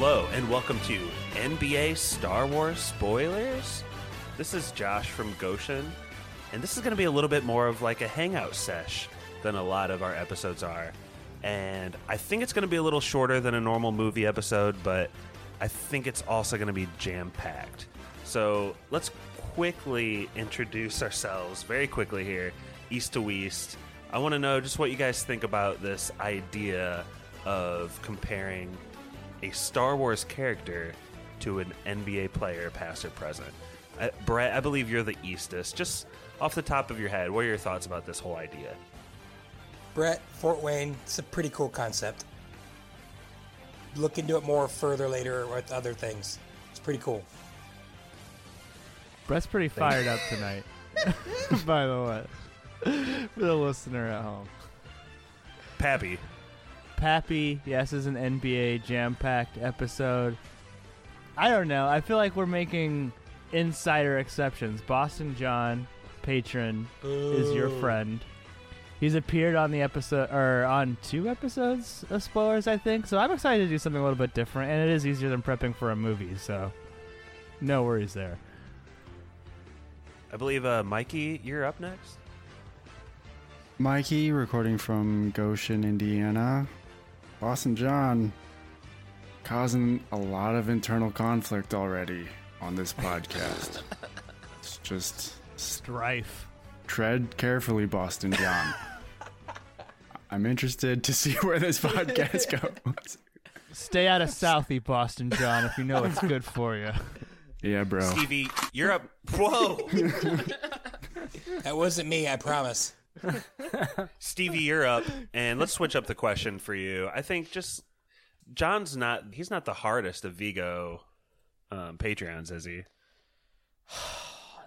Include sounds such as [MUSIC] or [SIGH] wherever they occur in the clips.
Hello, and welcome to NBA Star Wars Spoilers. This is Josh from Goshen, and this is going to be a little bit more of like a hangout sesh than a lot of our episodes are. And I think it's going to be a little shorter than a normal movie episode, but I think it's also going to be jam packed. So let's quickly introduce ourselves very quickly here, east to west. I want to know just what you guys think about this idea of comparing a Star Wars character to an NBA player, past or present. Uh, Brett, I believe you're the Eastest. Just off the top of your head, what are your thoughts about this whole idea? Brett, Fort Wayne, it's a pretty cool concept. Look into it more further later with other things. It's pretty cool. Brett's pretty fired up tonight. [LAUGHS] By the way, [LAUGHS] for the listener at home. Pappy. Pappy, yes, is an NBA jam-packed episode. I don't know. I feel like we're making insider exceptions. Boston John, patron, is your friend. He's appeared on the episode or on two episodes of spoilers, I think. So I'm excited to do something a little bit different, and it is easier than prepping for a movie. So no worries there. I believe, uh, Mikey, you're up next. Mikey, recording from Goshen, Indiana. Boston John, causing a lot of internal conflict already on this podcast. [LAUGHS] it's just Strife. tread carefully, Boston John. [LAUGHS] I'm interested to see where this podcast [LAUGHS] goes. Stay out of Southie, Boston John, if you know what's good for you. Yeah, bro. Stevie, you're up. Whoa! That wasn't me, I promise. [LAUGHS] Stevie, you're up. And let's switch up the question for you. I think just John's not, he's not the hardest of Viggo um, Patreons, is he? [SIGHS]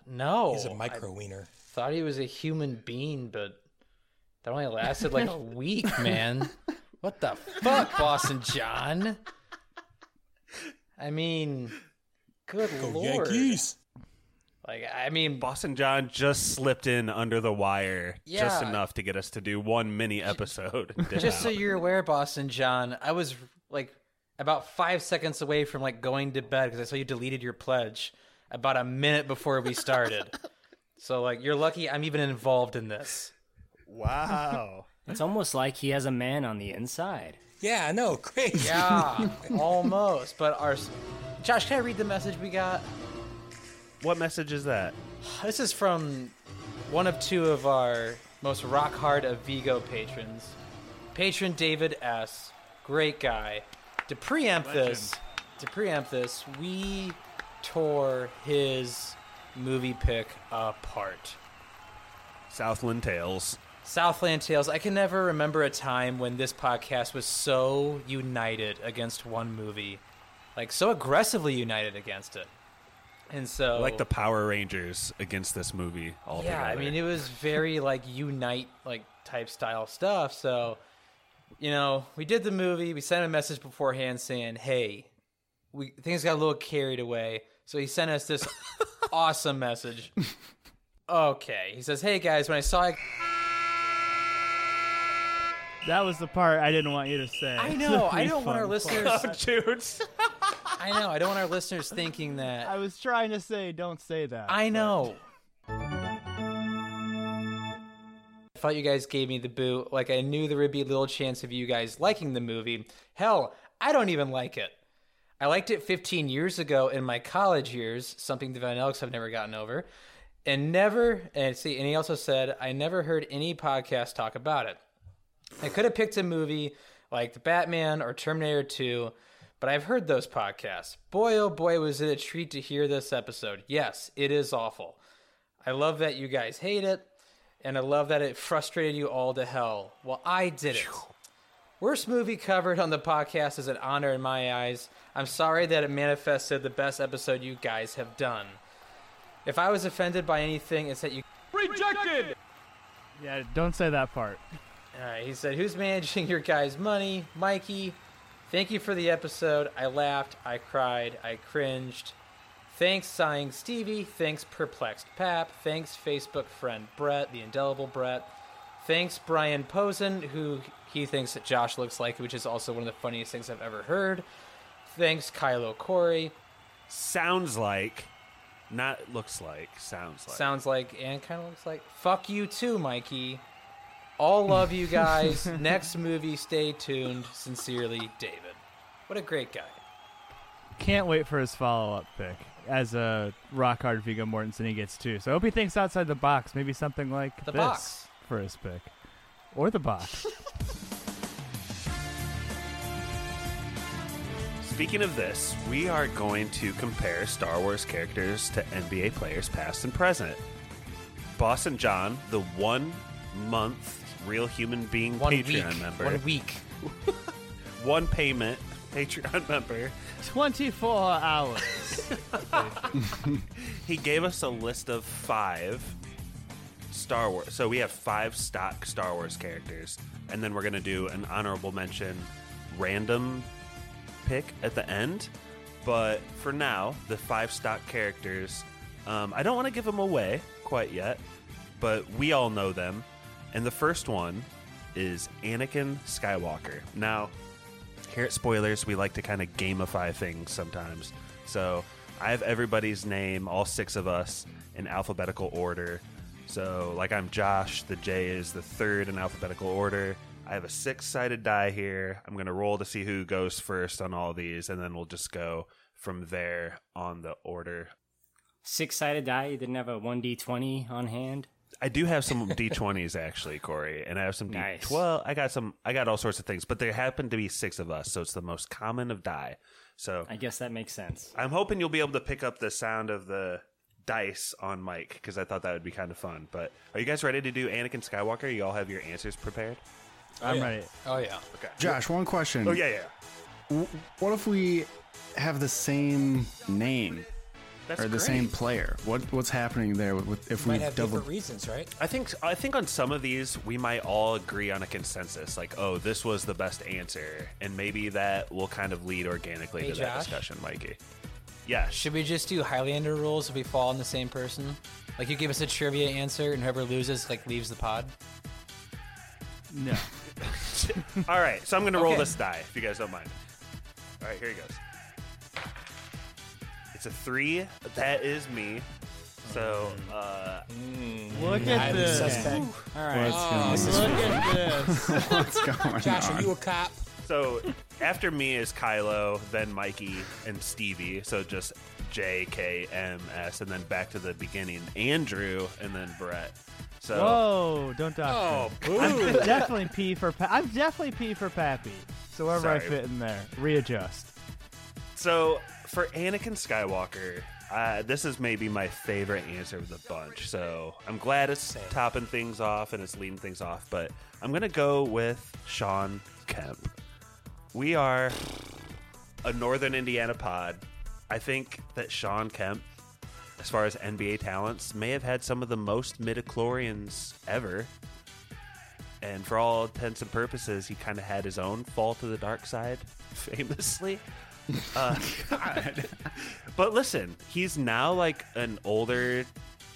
No, He's a micro wiener. thought he was a human being, but that only lasted like a [LAUGHS] week, man. What the fuck, Boston John? I mean, good lord. Like, I mean, Boston John just slipped in under the wire just enough to get us to do one mini episode. [LAUGHS] just so you're aware, Boston John, I was like about five seconds away from like going to bed because I saw you deleted your pledge about a minute before we started. [LAUGHS] so like, you're lucky I'm even involved in this. wow. [LAUGHS] It's almost like he has a man on the inside. Yeah, I know. Great. Yeah, almost. But our Josh, can I read the message we got? What message is that? This is from one of two of our most rock hard of Viggo patrons. Patron David S. Great guy. To preempt this, to preempt this, we tore his movie pick apart. Southland Tales. Southland Tales. I can never remember a time when this podcast was so united against one movie, like so aggressively united against it. And so, Like the Power Rangers against this movie all yeah, I mean, it was very like unite like type style stuff. So, you know, we did the movie. We sent a message beforehand saying, "Hey, we things got a little carried away." So he sent us this [LAUGHS] awesome message. Okay, he says, "Hey guys, when I saw it, That was the part I didn't want you to say. I [LAUGHS] know I don't want our Fun listeners. Oh, dudes. [LAUGHS] I know I don't want our listeners thinking that I was trying to say, don't say that. I know. I thought you guys gave me the boot. Like I knew there would be a little chance of you guys liking the movie. Hell, I don't even like it. I liked it 15 years ago in my college years, something the Van Elks have never gotten over, and never. And see, and he also said I never heard any podcast talk about it. I could have picked a movie like The Batman or Terminator 2, but I've heard those podcasts. Boy, oh boy, was it a treat to hear this episode. Yes, it is awful. I love that you guys hate it, and I love that it frustrated you all to hell. Well, I did it. Worst movie covered on the podcast is an honor in my eyes. I'm sorry that it manifested the best episode you guys have done. If I was offended by anything, it's that you rejected. Yeah, don't say that part. All right, he said, Who's managing your guys' money? Mikey. Thank you for the episode. I laughed, I cried, I cringed. Thanks, sighing Stevie. Thanks, perplexed Pap. Thanks, Facebook friend Brett, the indelible Brett. Thanks, Brian Posen, who he thinks that Josh looks like, which is also one of the funniest things I've ever heard. Thanks, Kylo Corey. Sounds like, not looks like, sounds like. Sounds like, and kind of looks like. Fuck you too, Mikey. All love you [LAUGHS] guys. Next movie, stay tuned. Sincerely, David. What a great guy. Can't wait for his follow up pick as a rock hard Viggo Mortensen he gets too. So I hope he thinks outside the box. Maybe something like The this box. for his pick, or the box. [LAUGHS] Speaking of this, we are going to compare Star Wars characters to NBA players past and present. Boston John, the one month real human being One Patreon week. member, One week. [LAUGHS] one payment Patreon member, Twenty four hours. [LAUGHS] he gave us a list of five Star Wars. So we have five stock Star Wars characters, and then we're gonna do an honorable mention, random pick at the end. But for now, the five stock characters, um, I don't want to give them away quite yet, but we all know them. And the first one is Anakin Skywalker. Now, here at Spoilers, we like to kind of gamify things sometimes. So I have everybody's name, all six of us, in alphabetical order. So, like I'm Josh, the J is the third in alphabetical order. I have a six sided die here. I'm going to roll to see who goes first on all these, and then we'll just go from there on the order. Six sided die. You didn't have a 1d20 on hand? I do have some D20s actually, Corey, and I have some D. Nice. Well, I got some. I got all sorts of things, but there happen to be six of us, so it's the most common of die. So I guess that makes sense. I'm hoping you'll be able to pick up the sound of the dice on mic because I thought that would be kind of fun. But are you guys ready to do Anakin Skywalker? You all have your answers prepared? Oh, I'm yeah. ready. Oh, yeah. Okay. Josh, one question. Oh yeah, yeah. What if we have the same name That's or the great. same player? What what's happening there with, with if we Might have double? different reasons, right? I think I think on some of these we might all agree on a consensus, like, oh, this was the best answer, and maybe that will kind of lead organically Hey, to that Josh? discussion, Mikey. Yeah, Should we just do Highlander rules if we fall on the same person? Like you give us a trivia answer and whoever loses like leaves the pod. No. [LAUGHS] All right, so I'm going to roll this die if you guys don't mind. All right, here he goes. It's a three. That is me. So, uh, Look at I'm this. suspect. All right. What's going Look at this. on? [LAUGHS] What's going Josh, on? are you a cop? so after me is Kylo, then Mikey and Stevie. So just J K M S, and then back to the beginning, Andrew, and then Brett. So Whoa! Don't talk. oh, doctor. I'm definitely P for pa- I'm definitely P for Pappy. So wherever I Sorry. fit in there, readjust. So for Anakin Skywalker, uh, this is maybe my favorite answer of the bunch. So I'm glad it's Same. topping things off and it's leading things off. But I'm gonna go with Shawn Kemp. We are a Northern Indiana pod. I think that Shawn Kemp, as far as NBA talents, may have had some of the most midichlorians ever. And for all intents and purposes, he kind of had his own fall to the dark side, [LAUGHS] famously. Uh, [LAUGHS] [LAUGHS] but listen, he's now like an older,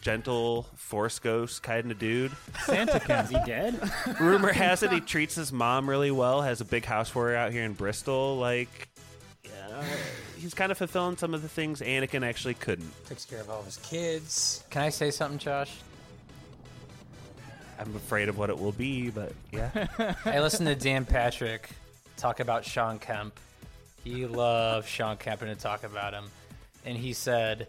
gentle force ghost kind of dude. Santa Is he [LAUGHS] dead? Rumor has it he treats his mom really well, has a big house for her out here in Bristol. Like, yeah, he's kind of fulfilling some of the things Anakin actually couldn't. Takes care of all of his kids. Can I say something, Josh? I'm afraid of what it will be, but yeah. I listened to Dan Patrick talk about Shawn Kemp. He loves Shawn Kemp and to talk about him. And he said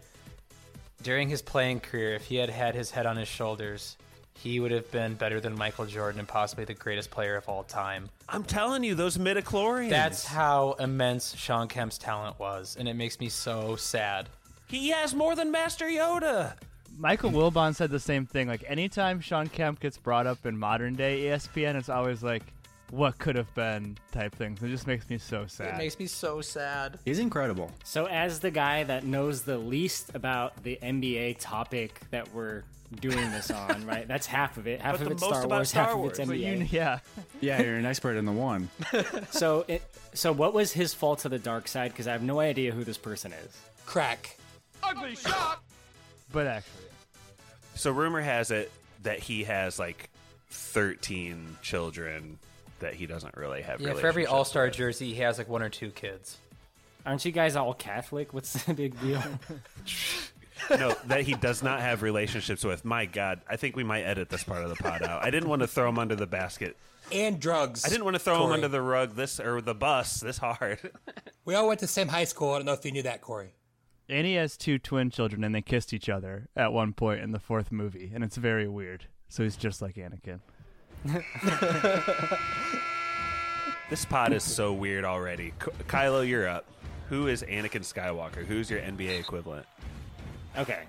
during his playing career, if he had had his head on his shoulders, he would have been better than Michael Jordan and possibly the greatest player of all time. I'm telling you, those midichlorians. That's how immense Shawn Kemp's talent was, and it makes me so sad. he has more than Master Yoda. Michael Wilbon said the same thing. Like anytime Shawn Kemp gets brought up in modern day ESPN, it's always like, "What could have been?" type things. It just makes me so sad. It makes me so sad. He's incredible. So, as the guy that knows the least about the NBA topic that we're doing this [LAUGHS] on, right? That's half of it. Half But of the it's Star Wars, Star half Wars. of But it's you, NBA. yeah. [LAUGHS] Yeah, you're an expert in the one. [LAUGHS] So, it, so what was his fall to the dark side? Because I have no idea who this person is. Crack. Ugly shot. But actually, So rumor has it that he has like 13 children that he doesn't really have. Yeah, for every All Star jersey, he has like one or two kids. Aren't you guys all Catholic? What's the big deal? [LAUGHS] no, that he does not have relationships with. My God, I think we might edit this part of the pod out. I didn't want to throw him under the basket. And drugs. I didn't want to throw him under the rug this or the bus this hard. [LAUGHS] We all went to the same high school. I don't know if you knew that, Corey. And he has two twin children, and they kissed each other at one point in the fourth movie, and it's very weird. So he's just like Anakin. This pod is so weird already. K- Kylo, you're up. Who is Anakin Skywalker? Who's your NBA equivalent? Okay.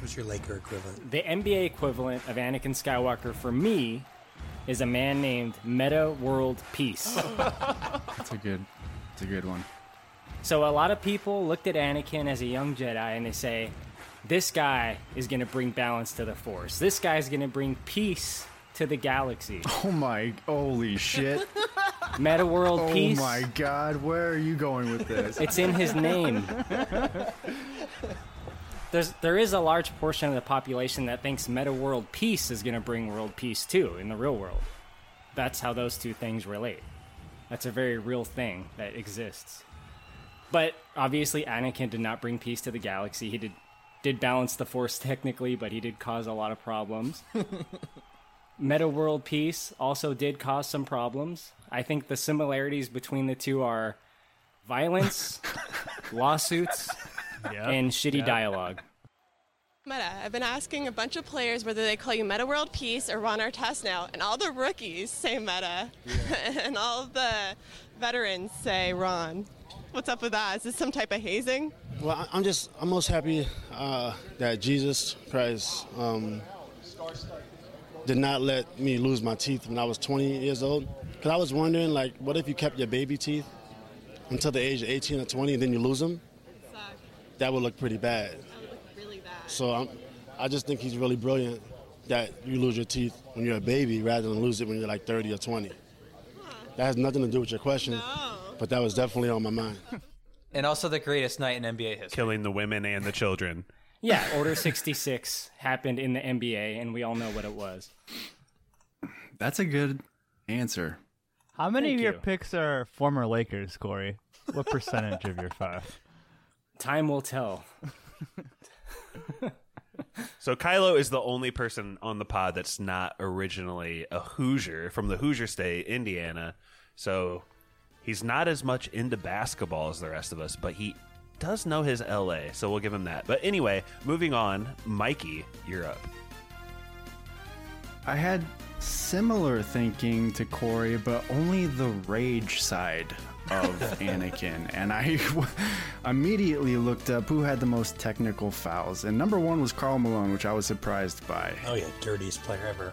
Who's your Laker equivalent? The NBA equivalent of Anakin Skywalker for me is a man named Meta World Peace. [LAUGHS] That's a good, it's a good one. so a lot of people looked at Anakin as a young Jedi and they say, this guy is going to bring balance to the Force. This guy's going to bring peace to the galaxy. [LAUGHS] Oh my, holy shit! [LAUGHS] Meta World Oh Peace. my god, where are you going with this? It's in his name. [LAUGHS] There's there is a large portion of the population that thinks meta world peace is going to bring world peace too in the real world. That's how those two things relate. That's a very real thing that exists. But obviously Anakin did not bring peace to the galaxy. He did did balance the force technically, but he did cause a lot of problems. Meta world peace also did cause some problems. I think the similarities between the two are violence, [LAUGHS] lawsuits, and shitty dialogue. Meta, I've been asking a bunch of players whether they call you Meta World Peace or Ron Artest now, and all the rookies say Meta, [LAUGHS] and all the veterans say Ron. What's up with that? Is this some type of hazing? Well, I- I'm just, I'm most happy uh, that Jesus Christ um, did not let me lose my teeth when I was 20 years old. Because I was wondering, like, what if you kept your baby teeth until the age of 18 or 20 and then you lose them? That would look pretty bad. Look Really bad. So I'm, I just think he's really brilliant that you lose your teeth when you're a baby rather than lose it when you're like 30 or 20. That has nothing to do with your question, but that was definitely on my mind. [LAUGHS] And also the greatest night in NBA history. Killing the women and the children. Yeah, Order 66 happened in the NBA, and we all know what it was. That's a good answer. How many Thank of your you. picks are former Lakers, Corey? What percentage of your five? Time will tell. So Kylo is the only person on the pod that's not originally a Hoosier from the Hoosier State, Indiana. So he's not as much into basketball as the rest of us, but he does know his LA, so we'll give him that. But anyway, moving on, Mikey, you're up. I had similar thinking to Corey, but only the rage side of [LAUGHS] Anakin. And I [LAUGHS] immediately looked up who had the most technical fouls. And number one was Karl Malone, which I was surprised by. Oh yeah, dirtiest player ever.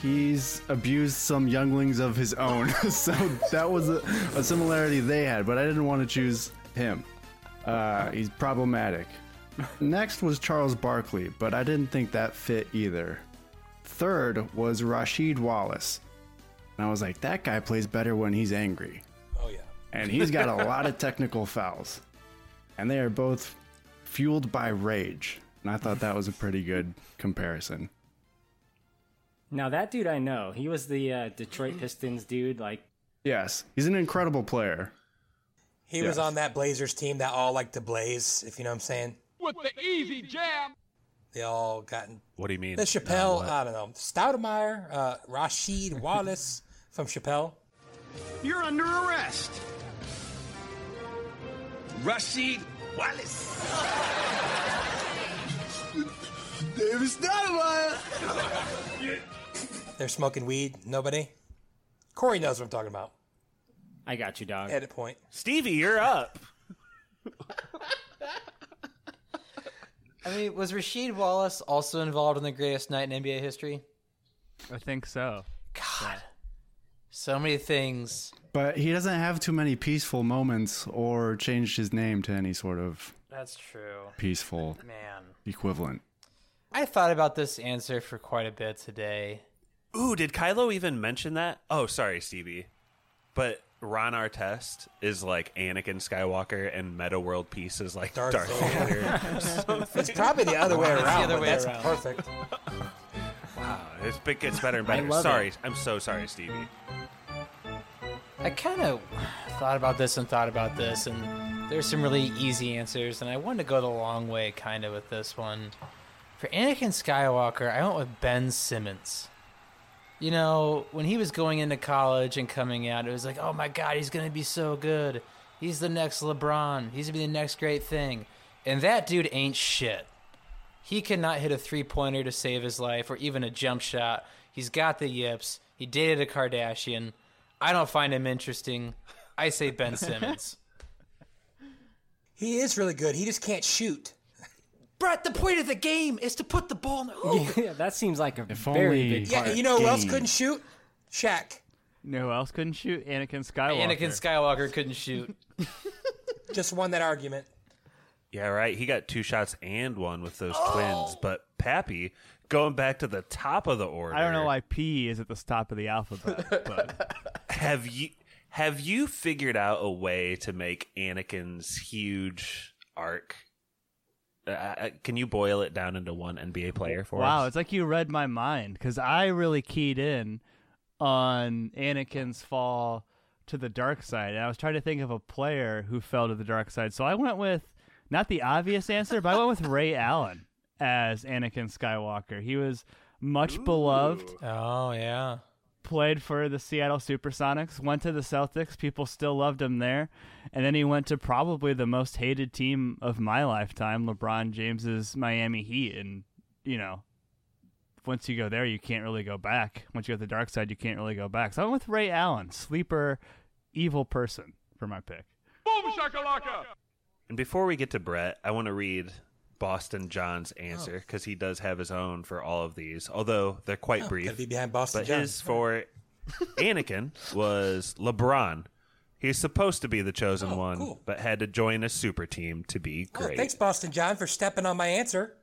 He's abused some younglings of his own. [LAUGHS] so that was a, a similarity they had, but I didn't want to choose him. Uh, he's problematic. Next was Charles Barkley, but I didn't think that fit either. Third was Rasheed Wallace. And I was like, that guy plays better when he's angry. Oh yeah. And he's got a lot of technical fouls. And they are both fueled by rage. And I thought that was a pretty good comparison. Now, that dude I know, he was the uh, Detroit Pistons dude. Like, Yes, he's an incredible player. He was on that Blazers team that all like to blaze, if you know what I'm saying. With the easy jam. They all got in What do you mean? the Chappelle, Uh. I don't know, Stoudamire, uh, Rasheed [LAUGHS] Wallace from Chappelle. You're under arrest. Rasheed Wallace. David Stoudamire! They're smoking weed. Nobody. Corey knows what I'm talking about. I got you, dog. Edit point. Stevie, you're up. [LAUGHS] I mean, was Rasheed Wallace also involved in the greatest night in NBA history? I think so. God. So many things. But he doesn't have too many peaceful moments or changed his name to any sort of That's true. peaceful Man. equivalent. I thought about this answer for quite a bit today. Ooh, did Kylo even mention that? Oh, sorry, Stevie. But Ron Artest is like Anakin Skywalker, and Meta World Peace is like Darth Darth, Vader. Vader. [LAUGHS] It's probably the other way It's the around. other way that's around. perfect. wow, it's, it gets better and better. love Sorry, it. I'm so sorry, Stevie. I kind of thought about this and thought about this, and There's some really easy answers, and I wanted to go the long way kind of with this one. For Anakin Skywalker, I went with Ben Simmons. You know, when he was going into college and coming out, it was like, oh my God, he's going to be so good. He's the next LeBron. He's going to be the next great thing. And that dude ain't shit. He cannot hit a three pointer to save his life or even a jump shot. He's got the yips. He dated a Kardashian. I don't find him interesting. I say Ben [LAUGHS] Simmons. He is really good. He just can't shoot. Brett, the point of the game is to put the ball in the hoop. [LAUGHS] yeah, that seems like a If very only- big Yeah, part. you know who else game. couldn't shoot? Shaq. No, who else couldn't shoot? Anakin Skywalker. Anakin Skywalker couldn't shoot. [LAUGHS] Just won that argument. Yeah, right. He got two shots and one with those oh! twins. But Pappy, going back to the top of the order. I don't know why P is at the top of the alphabet, [LAUGHS] but Have you have you figured out a way to make Anakin's huge arc? Uh, Uh, can you boil it down into one NBA player for wow, us? Wow, it's like you read my mind because I really keyed in on Anakin's fall to the dark side, and I was trying to think of a player who fell to the dark side. So I went with not the obvious answer, but I went with [LAUGHS] Ray Allen as Anakin Skywalker. He was much beloved. Oh yeah. Played for the Seattle Supersonics, went to the Celtics. People still loved him there. And then he went to probably the most hated team of my lifetime, LeBron James's Miami Heat. And, you know, once you go there, you can't really go back. Once you go to the dark side, you can't really go back. So I went with Ray Allen, sleeper, evil person for my pick. Boom shakalaka! And before we get to Brett, I want to read Boston John's answer because he does have his own for all of these, although they're quite Gotta brief. be behind Boston But John. his for [LAUGHS] Anakin was LeBron. He's supposed to be the chosen Oh, one, cool. but had to join a super team to be Oh, great. thanks, Boston John, for stepping on my answer.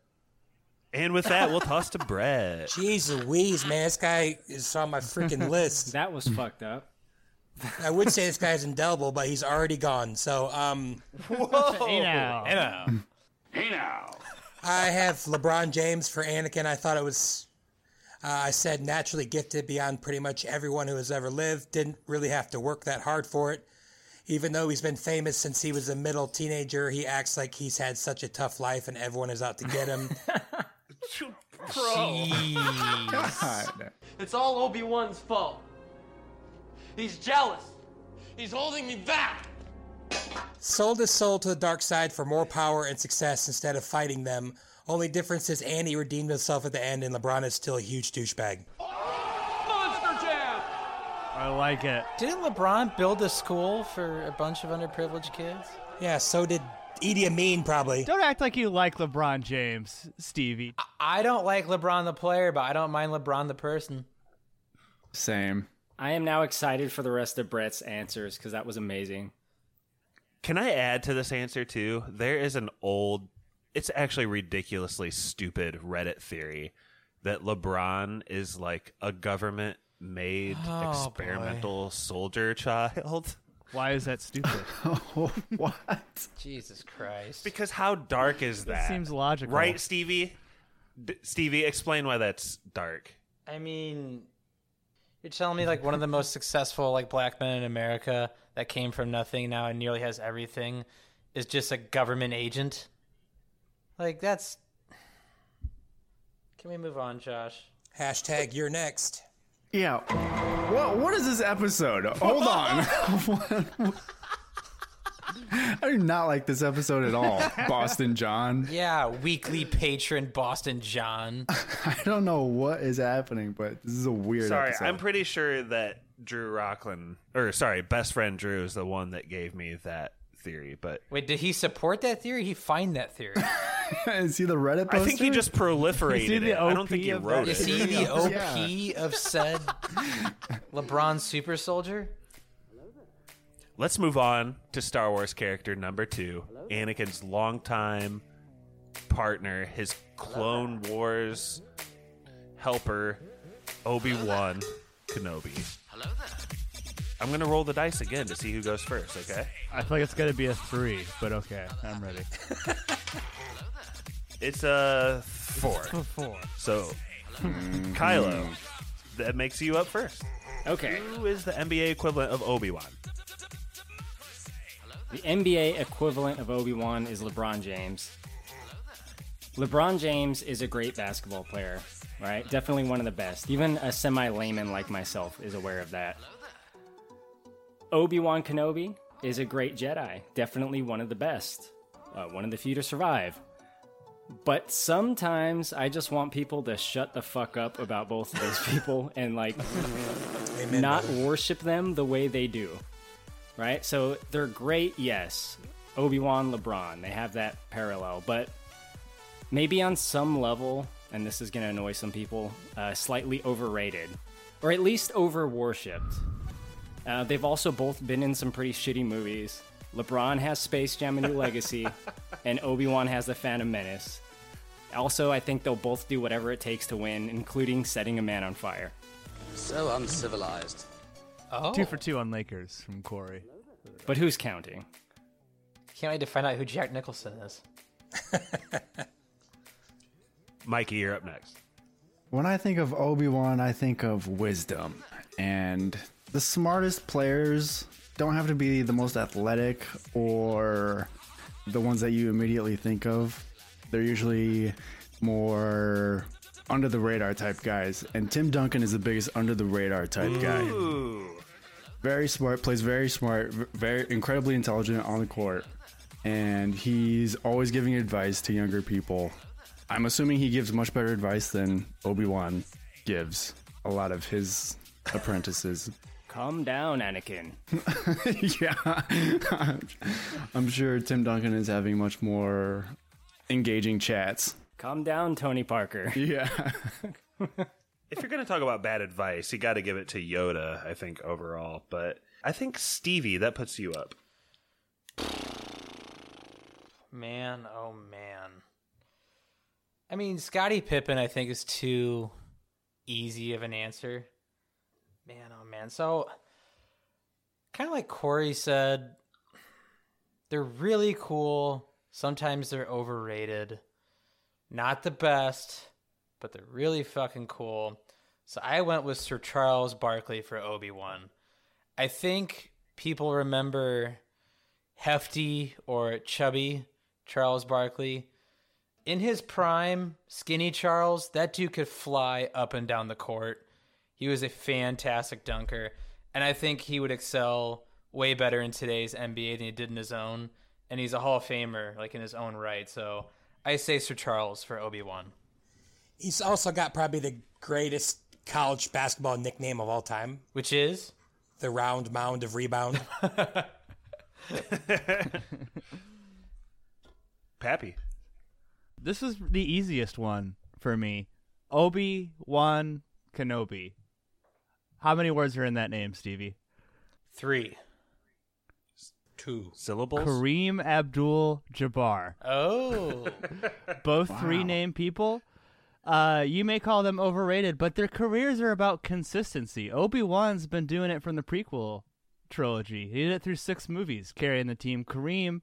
And with that, we'll toss to Brett. [LAUGHS] Jeez Louise, man, this guy is on my freaking [LAUGHS] list. That was fucked up. I would say this guy's indelible, but he's already gone. So, um, Hey now. Hey now. I have LeBron James for Anakin. I thought it was, uh, I said naturally gifted beyond pretty much everyone who has ever lived. Didn't really have to work that hard for it. Even though he's been famous since he was a middle teenager, he acts like he's had such a tough life and everyone is out to get him. [LAUGHS] [LAUGHS] God. It's all Obi-Wan's fault. He's jealous. He's holding me back. Sold his soul to the dark side for more power and success instead of fighting them. Only difference is Andy redeemed himself at the end, and LeBron is still a huge douchebag. Monster Jam! I like it. Didn't LeBron build a school for a bunch of underprivileged kids? Yeah, so did Idi Amin probably. Don't act like you like LeBron James, Stevie. I don't like LeBron the player, but I don't mind LeBron the person. Same. I am now excited for the rest of Brett's answers because that was amazing. Can I add to this answer too? There is an old, it's actually ridiculously stupid Reddit theory that LeBron is like a government made Oh, experimental soldier child. Why is that stupid? [LAUGHS] Oh, what? Jesus Christ. Because how dark is that? seems logical. Right, Stevie? D- Stevie, explain why that's dark. I mean, you're telling me like one of the most successful like black men in America that came from nothing now and nearly has everything is just a government agent? Like that's Can we move on, Josh? Hashtag you're next. Yeah. What, what is this episode? Hold on. [LAUGHS] [LAUGHS] [LAUGHS] I do not like this episode at all, [LAUGHS] Boston John. Yeah, weekly patron Boston John. [LAUGHS] I don't know what is happening, but this is a weird Sorry, episode. I'm pretty sure that Drew Rockland, or sorry, best friend Drew is the one that gave me that theory. But Wait, did he support that theory? He find that theory. is he the Reddit poster? I think he just proliferated Is he the it. I don't think he of wrote that? Is it. he the OP Yeah. of said LeBron super soldier? Let's move on to Star Wars character number two, Anakin's longtime partner, his Clone Wars helper, Obi Wan Kenobi. Hello there. I'm gonna roll the dice again to see who goes first. Okay. I feel like it's gonna be a three, but okay, I'm ready. [LAUGHS] It's a four. Four. So, Kylo, that makes you up first. Okay. Who is the NBA equivalent of Obi Wan? The NBA equivalent of Obi Wan is LeBron James. LeBron James is a great basketball player, right? Definitely one of the best. Even a semi layman like myself is aware of that. Obi Wan Kenobi is a great Jedi, definitely one of the best, uh, one of the few to survive. But sometimes I just want people to shut the fuck up about both of those people and like [LAUGHS] Amen, not brother. worship them the way they do. Right? So they're great, yes. Obi Wan, LeBron, they have that parallel. But maybe on some level, and this is going to annoy some people, uh, slightly overrated. Or at least over worshipped. Uh, they've also both been in some pretty shitty movies. LeBron has Space Jam: A New [LAUGHS] Legacy, and Obi Wan has The Phantom Menace. Also, I think they'll both do whatever it takes to win, including setting a man on fire. So uncivilized. Oh. Two for oh. two on Lakers from Corey. But who's counting? Can't wait to find out who Jack Nicholson is. [LAUGHS] Mikey, you're up next. When I think of Obi Wan, I think of wisdom. And the smartest players don't have to be the most athletic or the ones that you immediately think of. They're usually more under the radar type guys. And Tim Duncan is the biggest under the radar type guy. Very smart, plays very smart, very incredibly intelligent on the court. And he's always giving advice to younger people. I'm assuming he gives much better advice than Obi-Wan gives a lot of his apprentices. [LAUGHS] Calm down, Anakin. [LAUGHS] yeah. [LAUGHS] I'm sure Tim Duncan is having much more engaging chats. Calm down, Tony Parker. Yeah. If you're going to talk about bad advice, you got to give it to Yoda, I think, overall. But I think Stevie, that puts you up. Man, oh man. I mean, Scottie Pippen, I think, is too easy of an answer. Man, oh man. So, kind of like Corey said, they're really cool. Sometimes they're overrated. Not the best, but they're really fucking cool. So I went with Sir Charles Barkley for Obi Wan. I think people remember hefty or chubby Charles Barkley. In his prime, skinny Charles, that dude could fly up and down the court. He was a fantastic dunker, and I think he would excel way better in today's NBA than he did in his own. And he's a Hall of Famer, like in his own right. So I say Sir Charles for Obi Wan. He's also got probably the greatest college basketball nickname of all time, which is the round mound of rebound. [LAUGHS] Pappy. This is the easiest one for me. Obi Wan Kenobi. How many words are in that name, Stevie? Three. Two. Syllables? Kareem Abdul Jabbar. Oh. Both three name people. Uh, you may call them overrated, but their careers are about consistency. Obi Wan's been doing it from the prequel trilogy. He did it through six movies, carrying the team. Kareem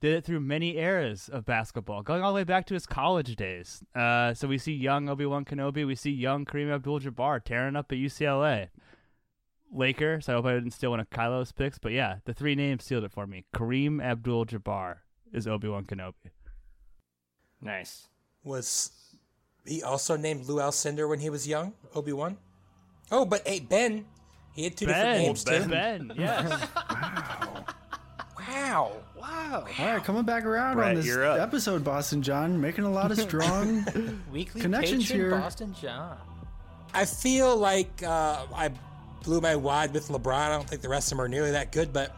did it through many eras of basketball, going all the way back to his college days. Uh, so we see young Obi Wan Kenobi, we see young Kareem Abdul Jabbar tearing up at UCLA. Laker, so I hope I didn't steal one of Kylo's picks, but yeah, the three names sealed it for me. Kareem Abdul Jabbar is Obi Wan Kenobi. Nice. Was he also named Lou Alcindor when he was young? Obi Wan. Oh, but hey, Ben. He had two different Ben, names too. Ben, yes. [LAUGHS] Wow. Wow. Wow. All right, coming back around Brett, on this episode, Boston John, making a lot of strong [LAUGHS] Weekly connections patron here. Boston John. I feel like uh, I blew my wad with LeBron. I don't think the rest of them are nearly that good, but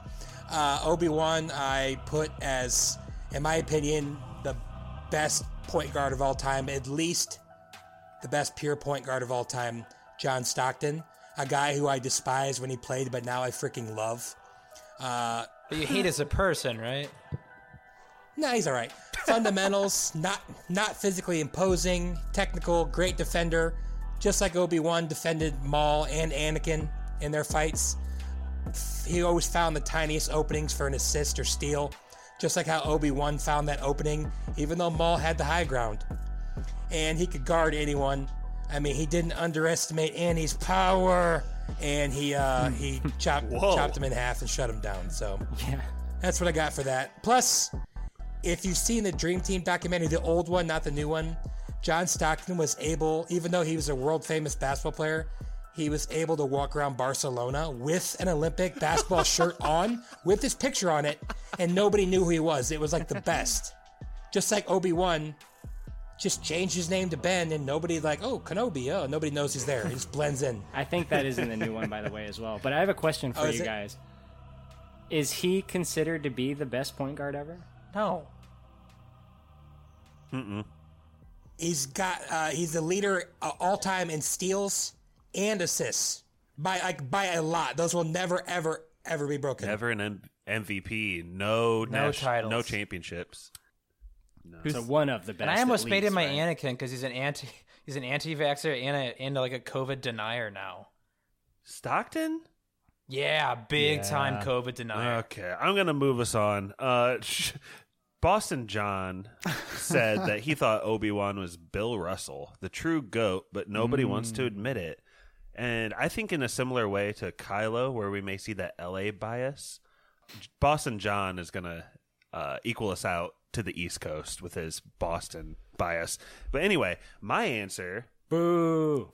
uh, Obi Wan I put as, in my opinion, the best point guard of all time, at least the best pure point guard of all time, John Stockton, a guy who I despised when he played, but now I freaking love. Uh, But you hate as a person, right? Nah, he's all right. Fundamentals, [LAUGHS] not not physically imposing, technical, great defender, just like Obi Wan defended Maul and Anakin in their fights. He always found the tiniest openings for an assist or steal, just like how Obi Wan found that opening, even though Maul had the high ground. And he could guard anyone. I mean, he didn't underestimate Annie's power, and he uh, he [LAUGHS] chopped chopped him in half and shut him down. So Yeah. That's what I got for that. Plus, if you've seen the Dream Team documentary, the old one, not the new one, John Stockton was able, even though he was a world famous basketball player, he was able to walk around Barcelona with an Olympic basketball [LAUGHS] shirt on, with his picture on it, and nobody knew who he was. It was like the best. Just like Obi Wan just changed his name to Ben, and nobody like, oh Kenobi, oh nobody knows he's there. He just blends in. [LAUGHS] I think that is in the new one, by the way, as well. But I have a question for Oh, you it? guys. Is he considered to be the best point guard ever? No. Mm-mm. He's got uh, he's the leader uh, all time in steals and assists by like by a lot. Those will never ever ever be broken. Never an M- MVP. No, No nas- titles. No championships. So one of the best. And I at almost made him my right? Anakin because he's an anti [LAUGHS] he's an anti-vaxxer and a, and like a COVID denier now. Stockton? Yeah, big Yeah. time COVID denier. Okay, I'm gonna move us on. Uh, Boston John [LAUGHS] said that he thought Obi Wan was Bill Russell, the true goat, but nobody wants to admit it. And I think in a similar way to Kylo, where we may see that LA bias, Boston John is gonna uh, equal us out to the East Coast with his Boston bias. But anyway, my answer Boo.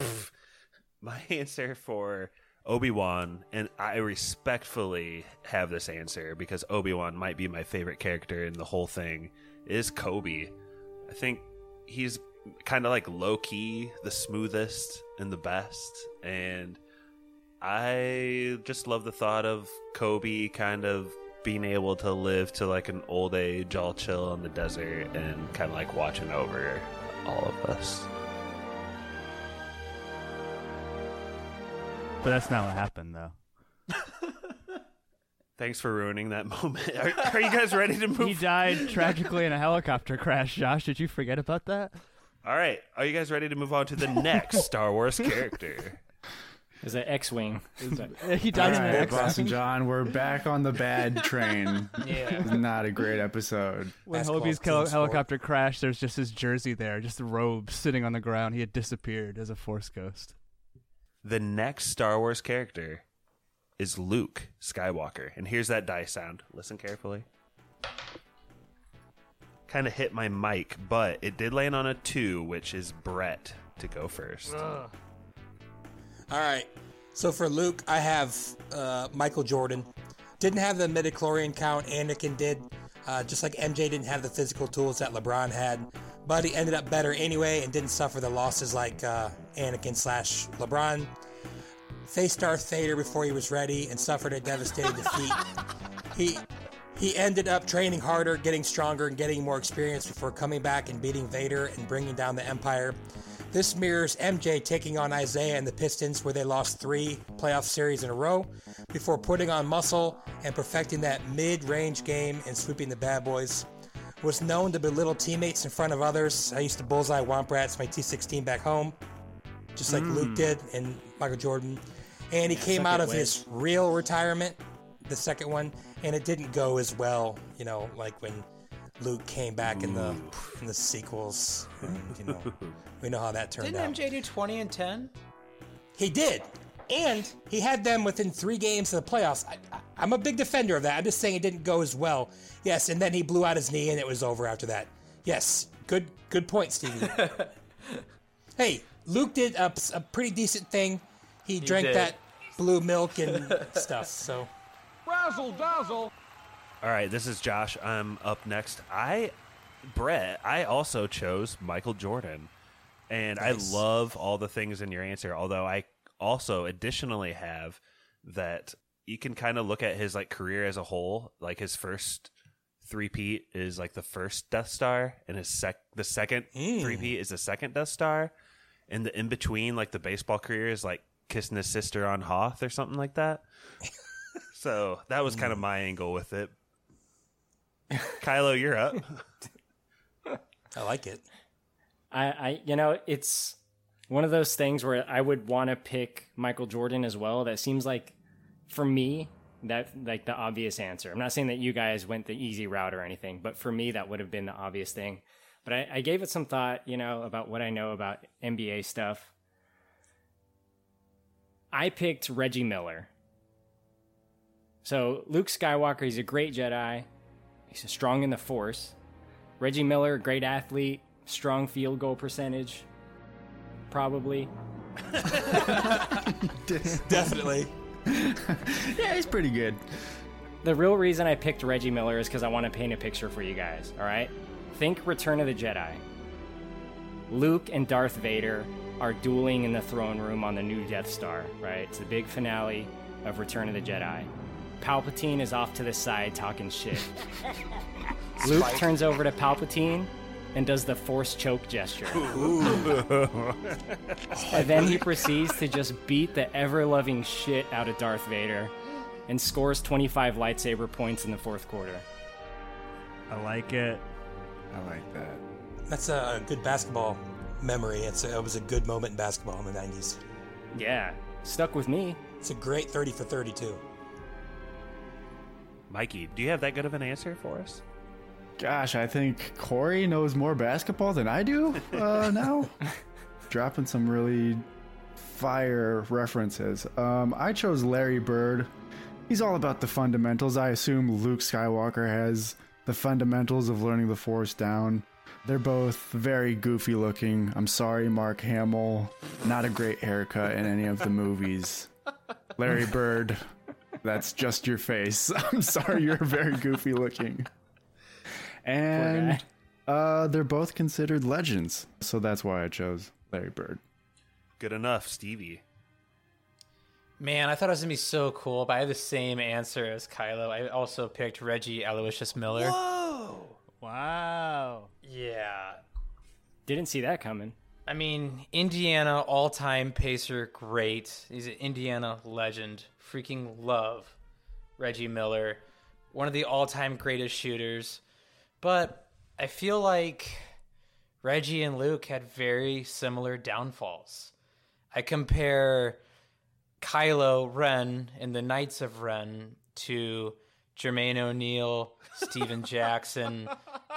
[LAUGHS] my answer for Obi Wan, and I respectfully have this answer because Obi Wan might be my favorite character in the whole thing, is Kobe. I think he's kind of like low key, the smoothest and the best. And I just love the thought of Kobe kind of being able to live to like an old age, all chill in the desert, and kind of like watching over all of us. But that's not what happened, though. [LAUGHS] Thanks for ruining that [LAUGHS] moment. Are, are you guys ready to move? He died [LAUGHS] tragically in a helicopter crash. Josh, did you forget about that? All right. Are you guys ready to move on to the next Star Wars character? Is it X-wing? [LAUGHS] He died in All an right, accident. Boston John, we're back on the bad [LAUGHS] train. Yeah. It's not a great episode. When Basketball Hobie's team hel- sport. helicopter crashed, there's just his jersey there, just the robe sitting on the ground. He had disappeared as a Force ghost. The next Star Wars character is Luke Skywalker. And here's that die sound. Listen carefully. Kind of hit my mic, but it did land on a two, which is Brett to go first. All right. So for Luke, I have uh, Michael Jordan. Didn't have the midichlorian count. Anakin did. Uh, just like MJ didn't have the physical tools that LeBron had. But he ended up better anyway and didn't suffer the losses like uh, Anakin slash LeBron. Faced Darth Vader before he was ready and suffered a devastating [LAUGHS] defeat. He he ended up training harder, getting stronger, and getting more experience before coming back and beating Vader and bringing down the Empire. This mirrors MJ taking on Isaiah and the Pistons, where they lost three playoff series in a row before putting on muscle and perfecting that mid range game and sweeping the bad boys. Was known to belittle teammates in front of others. I used to bullseye Womp Rats my T16 back home, just like Luke did and Michael Jordan. And he came out of his real retirement, the second one, and it didn't go as well, you know, like when Luke came back in the mm. [LAUGHS] in the sequels. And, you know, [LAUGHS] we know how that turned out. Didn't. MJ do 20 and 10? He did. And he had them within three games of the playoffs. I, I, I'm a big defender of that. I'm just saying it didn't go as well. Yes, and then he blew out his knee and it was over after that. Yes, good good point, Stevie. [LAUGHS] hey, Luke did a, a pretty decent thing. He, drank did. that blue milk and stuff. So Razzle dazzle. All right, this is Josh. I'm up next. I, Brett, I also chose Michael Jordan. And Nice. I love all the things in your answer, although I also additionally have that you can kind of look at his like career as a whole. Like his first three-peat is like the first Death Star, and his sec the second mm. three-peat is the second Death Star. And the in between, like the baseball career is like kissing his sister on Hoth or something like that. [LAUGHS] so that was kind of mm. my angle with it. [LAUGHS] Kylo, you're up. I like it. I, I, you know, it's one of those things where I would want to pick Michael Jordan as well. That seems like, for me, that like the obvious answer. I'm not saying that you guys went the easy route or anything, but for me, that would have been the obvious thing. But I, I gave it some thought, you know, about what I know about NBA stuff. I picked Reggie Miller. So Luke Skywalker, he's a great Jedi. He's strong in the Force. Reggie Miller, great athlete, strong field goal percentage, probably. [LAUGHS] Definitely. [LAUGHS] yeah, he's pretty good. The real reason I picked Reggie Miller is because I want to paint a picture for you guys, all right? Think Return of the Jedi. Luke and Darth Vader are dueling in the throne room on the new Death Star, right? It's the big finale of Return of the Jedi. Palpatine is off to the side talking shit. [LAUGHS] Luke turns over to Palpatine and does the force choke gesture. and [LAUGHS] then he proceeds to just beat the ever loving shit out of Darth Vader and scores 25 lightsaber points in the fourth quarter. I like it. I like that. That's a good basketball memory. It's a, it was a good moment in basketball in the 90s. Yeah, stuck with me. It's a great 30 for 32. Mikey, do you have that good of an answer for us? Gosh, I think Corey knows more basketball than I do uh, [LAUGHS] now. Dropping some really fire references. Um, I chose Larry Bird. He's all about the fundamentals. I assume Luke Skywalker has the fundamentals of learning the Force down. They're both very goofy looking. I'm sorry, Mark Hamill. Not a great haircut in any of the movies. [LAUGHS] Larry Bird, that's just your face. [LAUGHS] I'm sorry, you're very goofy looking. [LAUGHS] And uh, they're both considered legends. So that's why I chose Larry Bird. Good enough, Stevie. Man, I thought it was gonna be so cool, but I have the same answer as Kylo. I also picked Reggie Aloysius Miller. Whoa! Wow. Yeah. Didn't see that coming. I mean, Indiana all time pacer, great. He's an Indiana legend. Freaking love Reggie Miller. One of the all time greatest shooters. But I feel like Reggie and Luke had very similar downfalls. I compare Kylo Ren in the Knights of Ren to Jermaine O'Neal, Stephen [LAUGHS] Jackson,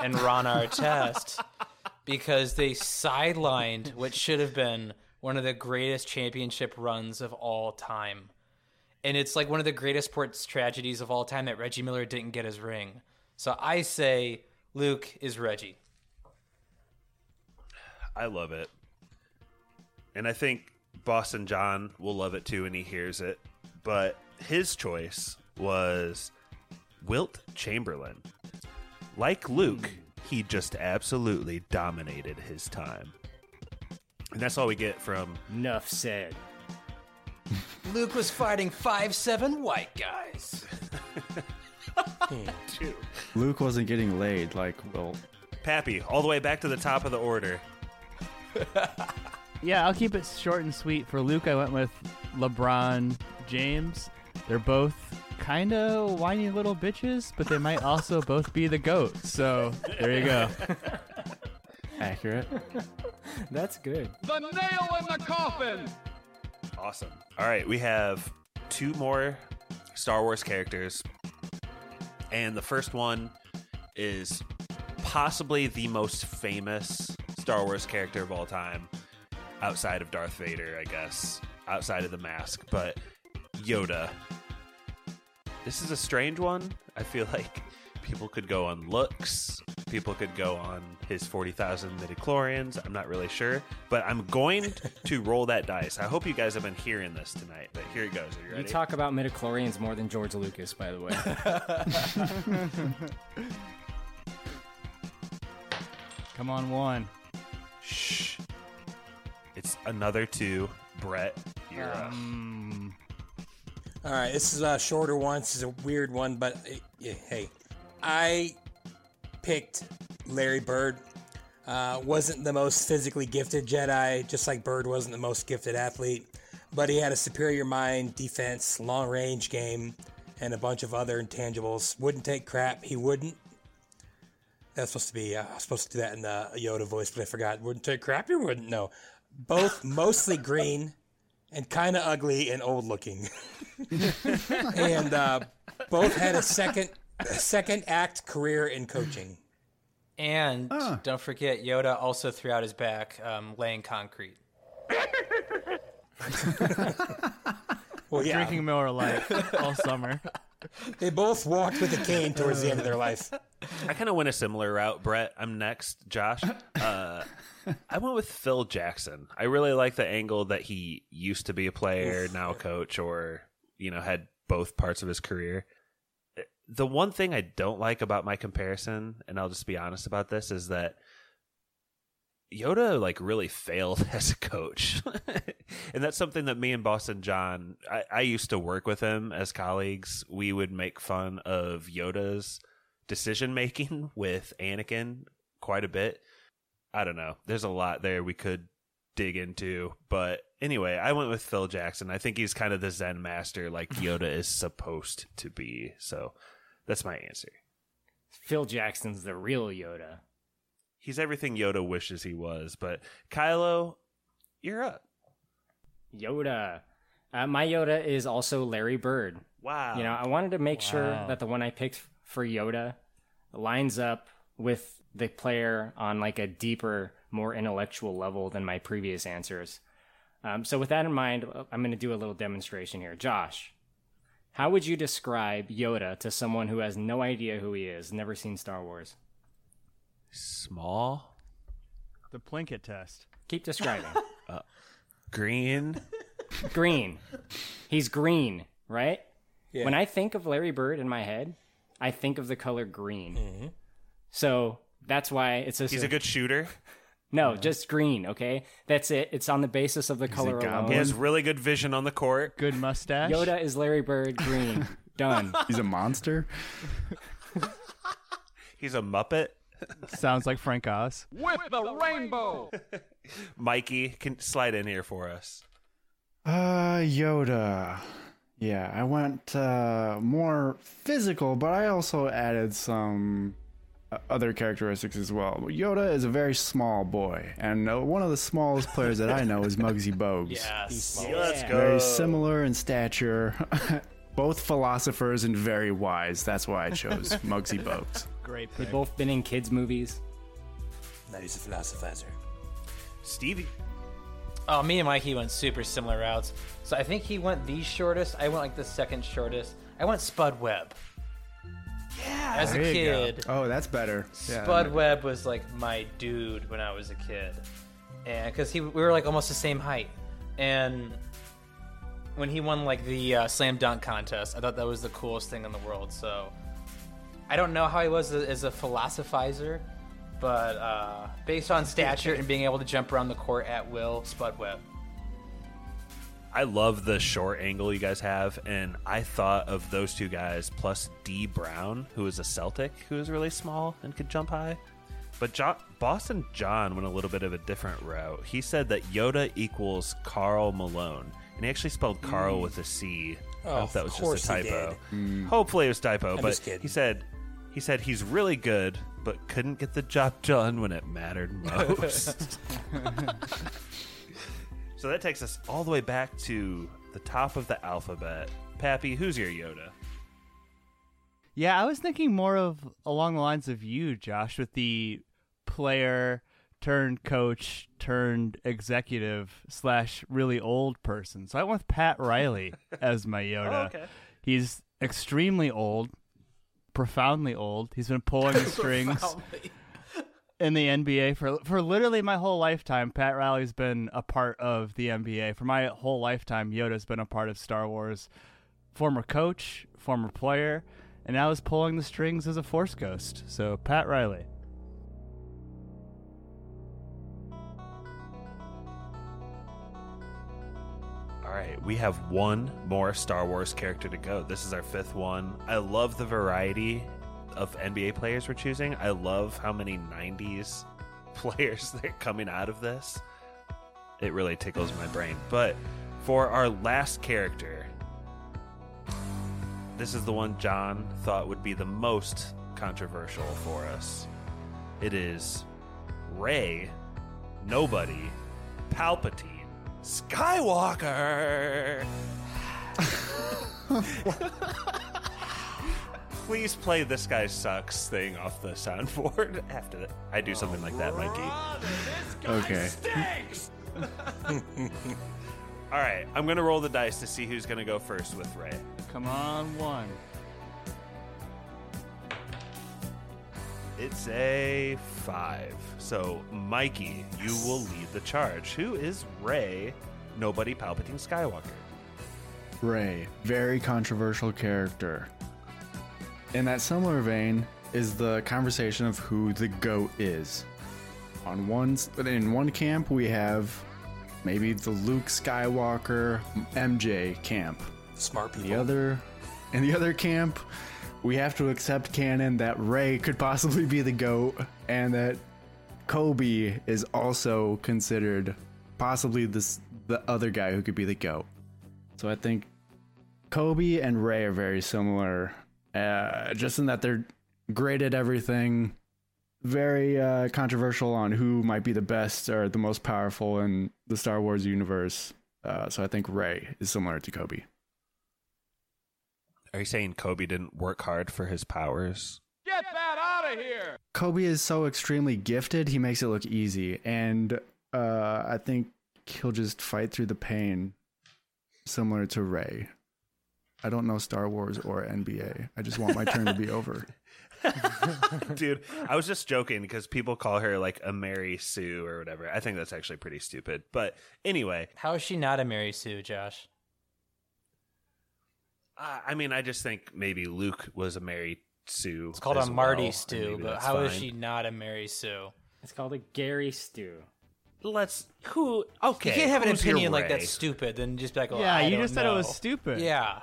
and Ron Artest because they sidelined what should have been one of the greatest championship runs of all time. And it's like one of the greatest sports tragedies of all time that Reggie Miller didn't get his ring. So I say Luke is Reggie. I love it. And I think Boston John will love it too when he hears it. But his choice was Wilt Chamberlain. Like Luke, he just absolutely dominated his time. And that's all we get from Nuff said. [LAUGHS] Luke was fighting five seven white guys. [LAUGHS] Luke wasn't getting laid like well Pappy, all the way back to the top of the order. [LAUGHS] Yeah, I'll keep it short and sweet. For Luke, I went with LeBron James. They're both kind of whiny little bitches, but they might also both be the GOAT. So there you go. [LAUGHS] Accurate. [LAUGHS] That's good. The nail in the coffin! Awesome. All right, we have two more Star Wars characters. And the first one is possibly the most famous Star Wars character of all time, outside of Darth Vader, I guess, outside of the mask, but Yoda. This is a strange one. I feel like people could go on looks, people could go on his 40,000 midichlorians. I'm not really sure, but I'm going [LAUGHS] to roll that dice. I hope you guys have been hearing this tonight, but here it goes. Are you You talk about midichlorians more than George Lucas, by the way. [LAUGHS] Come on, one. Shh. It's another two. Brett, you're um, up. All right, this is a shorter one. This is a weird one, but yeah, hey, I picked Larry Bird. Uh, wasn't the most physically gifted Jedi, just like Bird wasn't the most gifted athlete, but he had a superior mind, defense, long range game, and a bunch of other intangibles. Wouldn't take crap. He wouldn't. That's supposed to be. Uh, I was supposed to do that in the Yoda voice, but I forgot. Wouldn't take crap. You wouldn't know. Both mostly green and kind of ugly and old looking. [LAUGHS] [LAUGHS] and uh, both had a second a second act career in coaching. And don't forget, Yoda also threw out his back um, laying concrete. [LAUGHS] Well, yeah, Drinking Miller Lite all summer. They both walked with a cane towards the end of their life. I kind of went a similar route, Brett. I'm next, Josh. Uh, I went with Phil Jackson. I really like the angle that he used to be a player, now a coach, or you know had both parts of his career. The one thing I don't like about my comparison, and I'll just be honest about this, is that Yoda like really failed [LAUGHS] as a coach, [LAUGHS] and that's something that me and Boston John. I, I used to work with him as colleagues. We would make fun of Yoda's decision making [LAUGHS] with Anakin quite a bit. I don't know. There's a lot there we could dig into, but anyway, I went with Phil Jackson. I think he's kind of the Zen master, like Yoda is supposed to be. So that's my answer. Phil Jackson's the real Yoda. He's everything Yoda wishes he was. But Kylo, you're up. Yoda. Uh, my Yoda is also Larry Bird. Wow. You know, I wanted to make sure that the one I picked for Yoda lines up with the player on like a deeper, more intellectual level than my previous answers. Um, so with that in mind, I'm going to do a little demonstration here. Josh, how would you describe Yoda to someone who has no idea who he is, never seen Star Wars? Small, The Plinkett test. Keep describing. [LAUGHS] Uh, green. green. He's green, right? Yeah. When I think of Larry Bird in my head, I think of the color green. Mm-hmm. So that's why it's a He's a good shooter. no, just green. Okay, that's it. It's on the basis of the color alone. He has really good vision on the court. Good mustache. Yoda is Larry Bird. Green. [LAUGHS] Done. He's a monster. He's a Muppet. [LAUGHS] Sounds like Frank Oz. With the rainbow. [LAUGHS] Mikey can slide in here for us. Uh, Yoda. Yeah, I went uh, more physical, but I also added some uh, other characteristics as well. Yoda is a very small boy, and uh, one of the smallest players that I know is Muggsy Bogues. [LAUGHS] Yes. Yeah. Let's go. Very similar in stature, both philosophers and very wise. That's why I chose Muggsy Bogues. Great They've both been in kids' movies. Now he's a philosophizer. Stevie. Oh, me and Mikey went super similar routes. So I think he went the shortest. I went like the second shortest. I went Spud Webb. Yeah. As a There you kid, Oh, that's better. Yeah, Spud Webb was like my dude when I was a kid, and because he we were like almost the same height, and when he won like the uh, slam dunk contest, I thought that was the coolest thing in the world. So I don't know how he was as a philosophizer, but uh, based on stature and being able to jump around the court at will, Spud Webb. I love the short angle you guys have, and I thought of those two guys plus Dee Brown, who is a Celtic, who is really small and could jump high. But jo- Boston John went a little bit of a different route. He said that Yoda equals Carl Malone, and he actually spelled Carl with a C. Oh, hope that of was course just a typo. did. Hopefully it was typo, I'm but just he said he said he's really good, but couldn't get the job [LAUGHS] done when it mattered most. [LAUGHS] [LAUGHS] so that takes us all the way back to the top of the alphabet. Pappy, who's your Yoda? Yeah, I was thinking more of along the lines of you, Josh, with the player turned coach turned executive slash really old person. So I went with Pat Riley as my Yoda. Oh, okay. He's extremely old, profoundly old. He's been pulling the [LAUGHS] strings in the NBA for for literally my whole lifetime. Pat Riley's been a part of the NBA for my whole lifetime. Yoda's been a part of Star Wars. Former coach, former player, and now is pulling the strings as a Force ghost. So Pat Riley. All right, we have one more Star Wars character to go. This is our fifth one. I love the variety of NBA players we're choosing. I love how many 90s [LAUGHS] players [LAUGHS] that are coming out of this. It really tickles my brain. But for our last character, this is the one John thought would be the most controversial for us. It is Rey, Nobody, Palpatine, Skywalker. Please play this guy sucks thing off the soundboard [LAUGHS] after that. I do something like that, Mikey. okay. [LAUGHS] All right, I'm gonna roll the dice to see who's gonna go first with Rey. Come on, one. It's a five. So, Mikey, you will lead the charge. Who is Rey? Nobody Palpatine Skywalker. Rey, very controversial character. In that similar vein is the conversation of who the goat is. On one in one camp we have maybe the Luke Skywalker MJ camp. Smart people. The other in the other camp we have to accept canon that Rey could possibly be the goat and that Kobe is also considered possibly this the other guy who could be the goat. So I think Kobe and Rey are very similar, uh, just in that they're great at everything. Very uh, controversial on who might be the best or the most powerful in the Star Wars universe. Uh, so I think Rey is similar to Kobe. Are you saying Kobe didn't work hard for his powers? Get that out of here! Kobe is so extremely gifted, he makes it look easy. And uh, I think he'll just fight through the pain, similar to Rey. I don't know Star Wars or NBA. I just want my turn to be over. [LAUGHS] Dude, I was just joking because people call her like a Mary Sue or whatever. I think that's actually pretty stupid. But anyway, How is she not a Mary Sue, Josh? uh, I mean, I just think maybe Luke was a Mary Sue. It's called as a Marty well, stew, but that's how is fine. she not a Mary Sue? It's called a Gary Stu. Let's who? Okay, you can't have an opinion like that's stupid, then just be like, oh, Yeah, I you don't just said it was stupid. Yeah.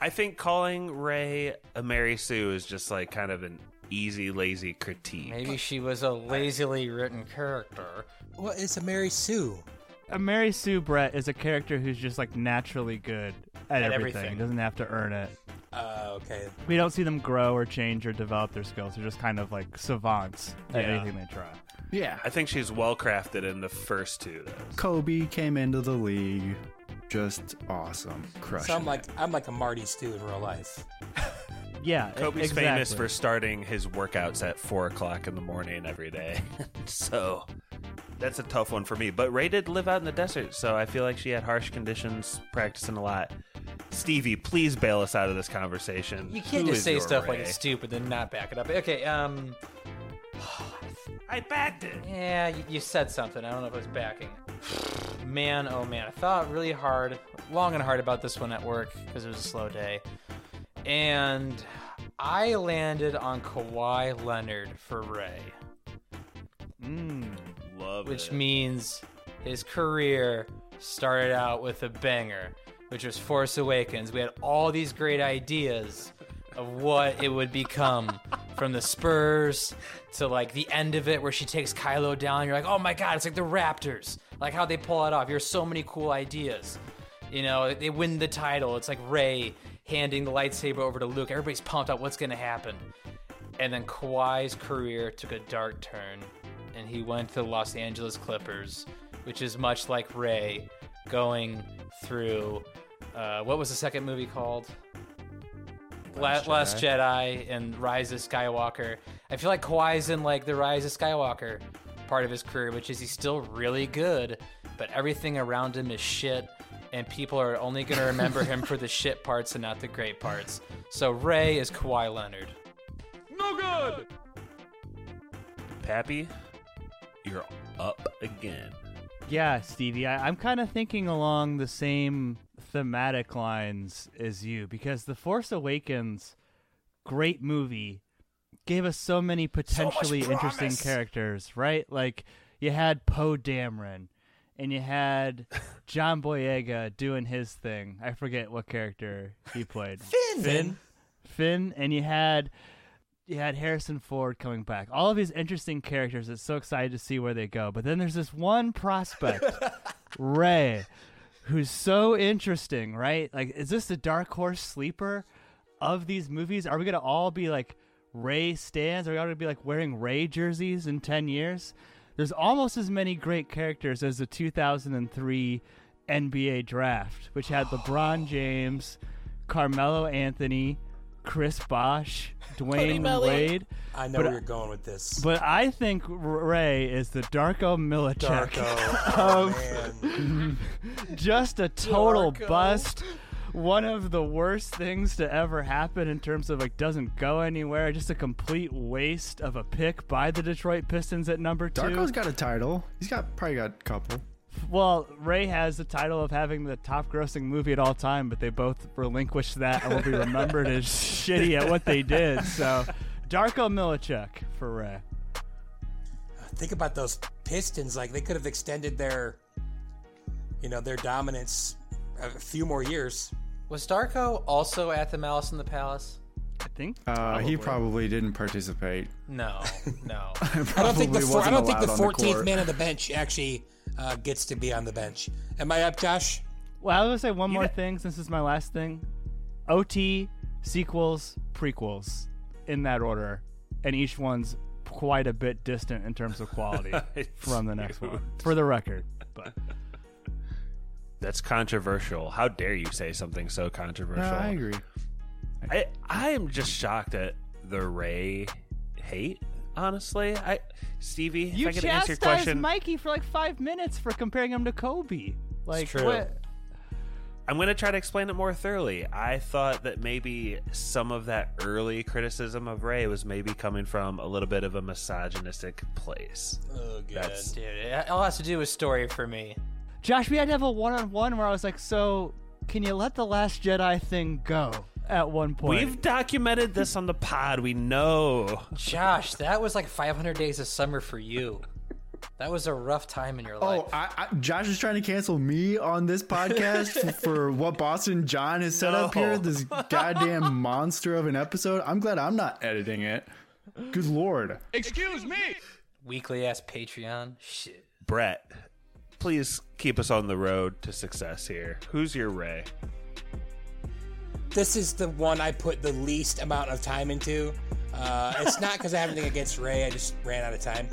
I think calling Rey a Mary Sue is just like kind of an easy, lazy critique. Maybe she was a lazily written character. What is a Mary Sue? A Mary Sue Brett is a character who's just like naturally good at, At everything. everything. Doesn't have to earn it. Uh, okay. We don't see them grow or change or develop their skills. They're just kind of like savants at Yeah. anything they try. Yeah. I think she's well crafted in the first two, though. Kobe came into the league just awesome. Crushing. So I'm it. like I'm like a Marty Stu in real life. [LAUGHS] Yeah, Kobe's exactly. famous for starting his workouts at four o'clock in the morning every day. [LAUGHS] so that's a tough one for me. But Rey did live out in the desert, so I feel like she had harsh conditions, practicing a lot. Stevie, please bail us out of this conversation. You can't Who just say stuff like it's stupid and not back it up. Okay, um, I backed it. yeah, you, you said something. I don't know if I was backing. [SIGHS] Man, oh man, I thought really hard, long and hard about this one at work because it was a slow day. And I landed on Kawhi Leonard for Rey, Mm. Love which it. means his career started out with a banger, which was Force Awakens. We had all these great ideas of what it would become from the Spurs to like the end of it where she takes Kylo down. You're like, oh my god, it's like the Raptors. Like how they pull it off. You're so many cool ideas. You know, they win the title. It's like Rey handing the lightsaber over to Luke. Everybody's pumped up. What's gonna happen? And then Kawhi's career took a dark turn, and he went to the Los Angeles Clippers, which is much like Rey going through. Uh, what was the second movie called? Last, Last Jedi and Rise of Skywalker. I feel like Kawhi's in like the Rise of Skywalker part of his career, which is he's still really good, but everything around him is shit, and people are only going [LAUGHS] to remember him for the shit parts and not the great parts. So Rey is Kawhi Leonard. No good! Pappy, you're up again. Yeah, Stevie, I, I'm kind of thinking along the same thematic lines as you because The Force Awakens, great movie, gave us so many potentially interesting characters, right? Like you had Poe Dameron, and you had [LAUGHS] John Boyega doing his thing. I forget what character he played. Finn. Finn. Finn, and you had you had Harrison Ford coming back. All of these interesting characters. It's so excited to see where they go. But then there's this one prospect, [LAUGHS] Rey, who's so interesting, right? Like, is this the dark horse sleeper of these movies? Are we gonna all be like Rey stands? Are we all gonna be like wearing Rey jerseys in ten years? There's almost as many great characters as the 2003 NBA draft, which had [GASPS] LeBron James, Carmelo Anthony, Chris Bosh, [LAUGHS] Dwyane Wade. I know But- where you're going with this. But I think Rey is the Darko Milicic Darko. [LAUGHS] Oh, [LAUGHS] just a total Darko. bust one of the worst things to ever happen in terms of like doesn't go anywhere. Just a complete waste of a pick by the Detroit Pistons at number two. Darko's got a title. He's got probably got a couple. Well, Rey has the title of having the top grossing movie at all time, but they both relinquished that and will be remembered as [LAUGHS] shitty at what they did. So, Darko Milicic for Rey. Think about those Pistons. Like they could have extended their, you know, their dominance a few more years. Was Darko also at the Malice in the Palace? I think. Uh, he probably didn't participate. No, no. [LAUGHS] I don't think the Probably four, I don't think the allowed on the 14th man on the bench actually uh, gets to be on the bench. Am I up, Josh? Well, I was gonna say one more got- thing since this is my last thing. OT, sequels, prequels, in that order, and each one's quite a bit distant in terms of quality [LAUGHS] from the next one, for the record. But That's controversial. How dare you say something so controversial? No, I agree. I I am just shocked at the Rey hate. Honestly, I Stevie, you if I could answer your chastised question, Mikey for like five minutes for comparing him to Kobe. Like true. what? I'm going to try to explain it more thoroughly. I thought that maybe some of that early criticism of Rey was maybe coming from a little bit of a misogynistic place. Oh, good. That's Dude, it all has to do with story for me. Josh, we had to have a one-on-one where I was like, "So, can you let the Last Jedi thing go?" At one point, We've documented this on the pod. We know. Josh, that was like 500 days of summer for you. That was a rough time in your oh, life. Oh, I, I, Josh is trying to cancel me on this podcast [LAUGHS] for what Boston John has set up here. This goddamn monster of an episode. I'm glad I'm not editing it. Good lord. Excuse me. Weekly ass Patreon. Shit. Brett, please keep us on the road to success here. Who's your Rey? This is the one I put the least amount of time into. Uh, it's not because I have anything against Rey. I just ran out of time.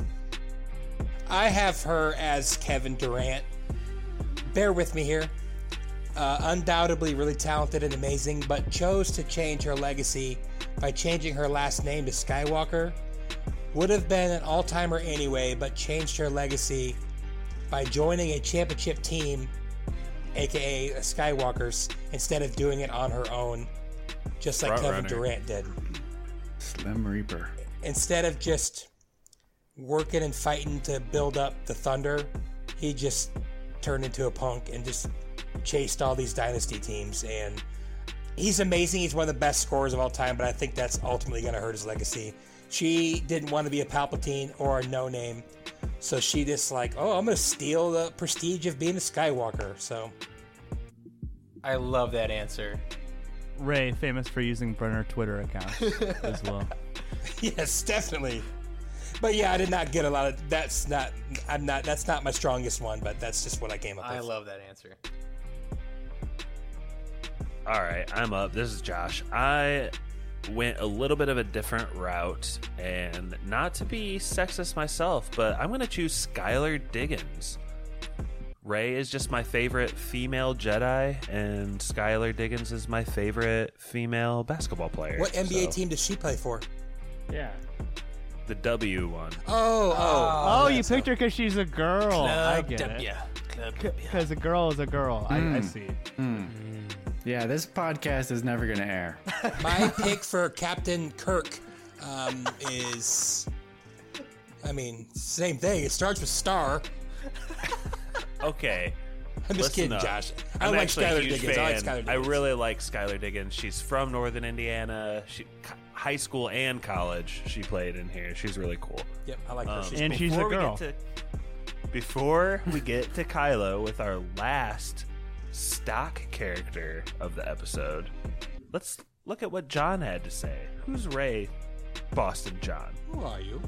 I have her as Kevin Durant. Bear with me here. Uh, undoubtedly really talented and amazing, but chose to change her legacy by changing her last name to Skywalker. Would have been an all timer anyway, but changed her legacy by joining a championship team, aka Skywalkers, instead of doing it on her own, just like Front Kevin runner. Durant did. Slim Reaper. Instead of just working and fighting to build up the Thunder, he just turned into a punk and just chased all these dynasty teams. And he's amazing. He's one of the best scorers of all time, but I think that's ultimately going to hurt his legacy. She didn't want to be a Palpatine or a no name. So she just like, oh, I'm going to steal the prestige of being a Skywalker. So I love that answer. Rey, famous for using burner Twitter accounts [LAUGHS] as well. yes, definitely. But yeah, I did not get a lot of. That's not. I'm not. That's not my strongest one, but that's just what I came up I with. I love that answer. All right, I'm up. This is Josh. I went a little bit of a different route, and not to be sexist myself, but I'm going to choose Skylar Diggins. Rey is just my favorite female Jedi, and Skylar Diggins is my favorite female basketball player. What NBA So, team does she play for? Yeah. The W one. Oh, oh, Oh, oh you picked her because she's a girl. I get W. it. Because a girl is a girl. I, I hmm. see. Hmm. Hmm. Yeah, this podcast is never going to air. [LAUGHS] My pick for Captain Kirk um, is. I mean, same thing. It starts with Star. Okay. I'm just Listen kidding, up. Josh. I I'm like actually Skylar a huge Diggins. I like fan. Skylar I Diggins. really like Skylar Diggins. She's from Northern Indiana. She, co- high school and college, she played in here. She's really cool. Yep, I like her. Um, She's And cool. she's a before we girl. get to- before we get to Kylo with our last stock character of the episode, let's look at what John had to say. Who's Rey Boston John? Who are you?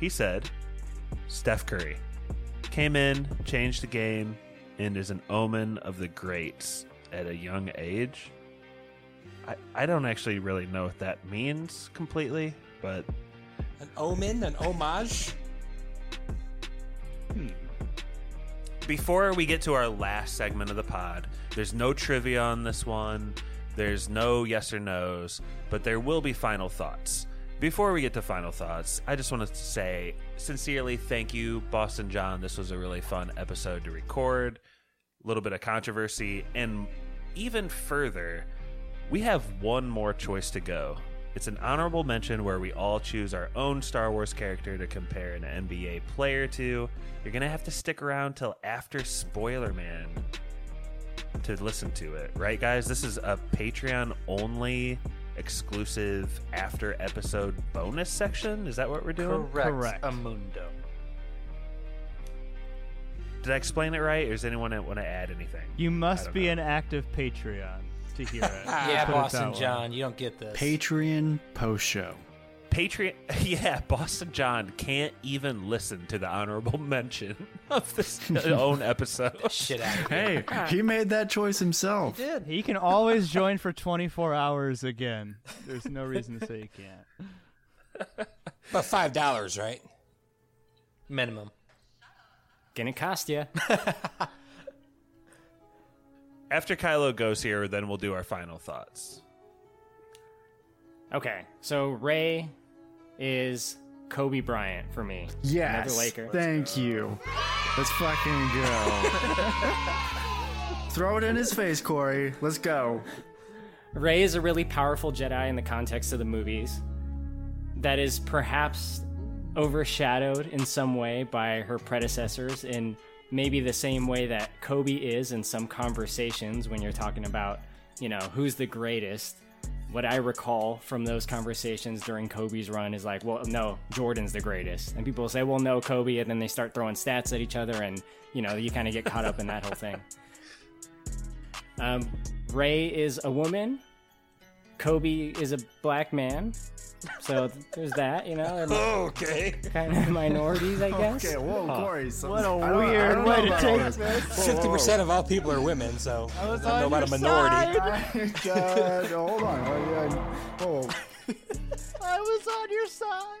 He said, Steph Curry came in, changed the game, and is an omen of the greats at a young age. I, I don't actually really know what that means completely, but An omen, an homage. Hmm. Before we get to our last segment of the pod, there's no trivia on this one. There's no yes or no's, but there will be final thoughts. Before we get to final thoughts, I just want to say sincerely thank you, Boston John. This was a really fun episode to record. A little bit of controversy, and even further, we have one more choice to go. It's an honorable mention where we all choose our own Star Wars character to compare an NBA player to. You're going to have to stick around till after Spoiler Man to listen to it, right, guys? This is a Patreon only exclusive after episode bonus section. Is that what we're doing? Correct. Correct. Amundo. Did I explain it right, or does anyone want to add anything? You must be know. an active Patreon to hear it. [LAUGHS] Yeah, Put it Boston that way. John, you don't get this. Patreon post show. Patreon. [LAUGHS] Yeah, Boston John can't even listen to the honorable [LAUGHS] mention of this own episode. Shit out of here. Hey, he made that choice himself. Did. He can always join for 24 hours again. There's no reason to say he can't. But five dollars, right? Minimum. Gonna cost you. After Kylo goes here, then we'll do our final thoughts. Okay, so Rey is Kobe Bryant for me. Another Yes. Laker. Thank you. Let's fucking go. [LAUGHS] Throw it in his face, Corey. Let's go. Rey is a really powerful Jedi in the context of the movies that is perhaps overshadowed in some way by her predecessors in maybe the same way that Kobe is in some conversations when you're talking about, you know, who's the greatest. What I recall from those conversations during Kobe's run is like, well, no, Jordan's the greatest. And people say, well, no, Kobe. And then they start throwing stats at each other. And, you know, you kind of get caught up in that whole thing. Um, Rey is a woman. Kobe is a black man. So there's that, you know. They're Okay. kind of minorities, I guess. Okay, whoa, Corey. So, What a I don't- weird don't way to take this. Fifty percent of all people are women, so I was don't know about a minority. side. God, [LAUGHS] uh, hold on. Oh, yeah. Oh. I was on your side.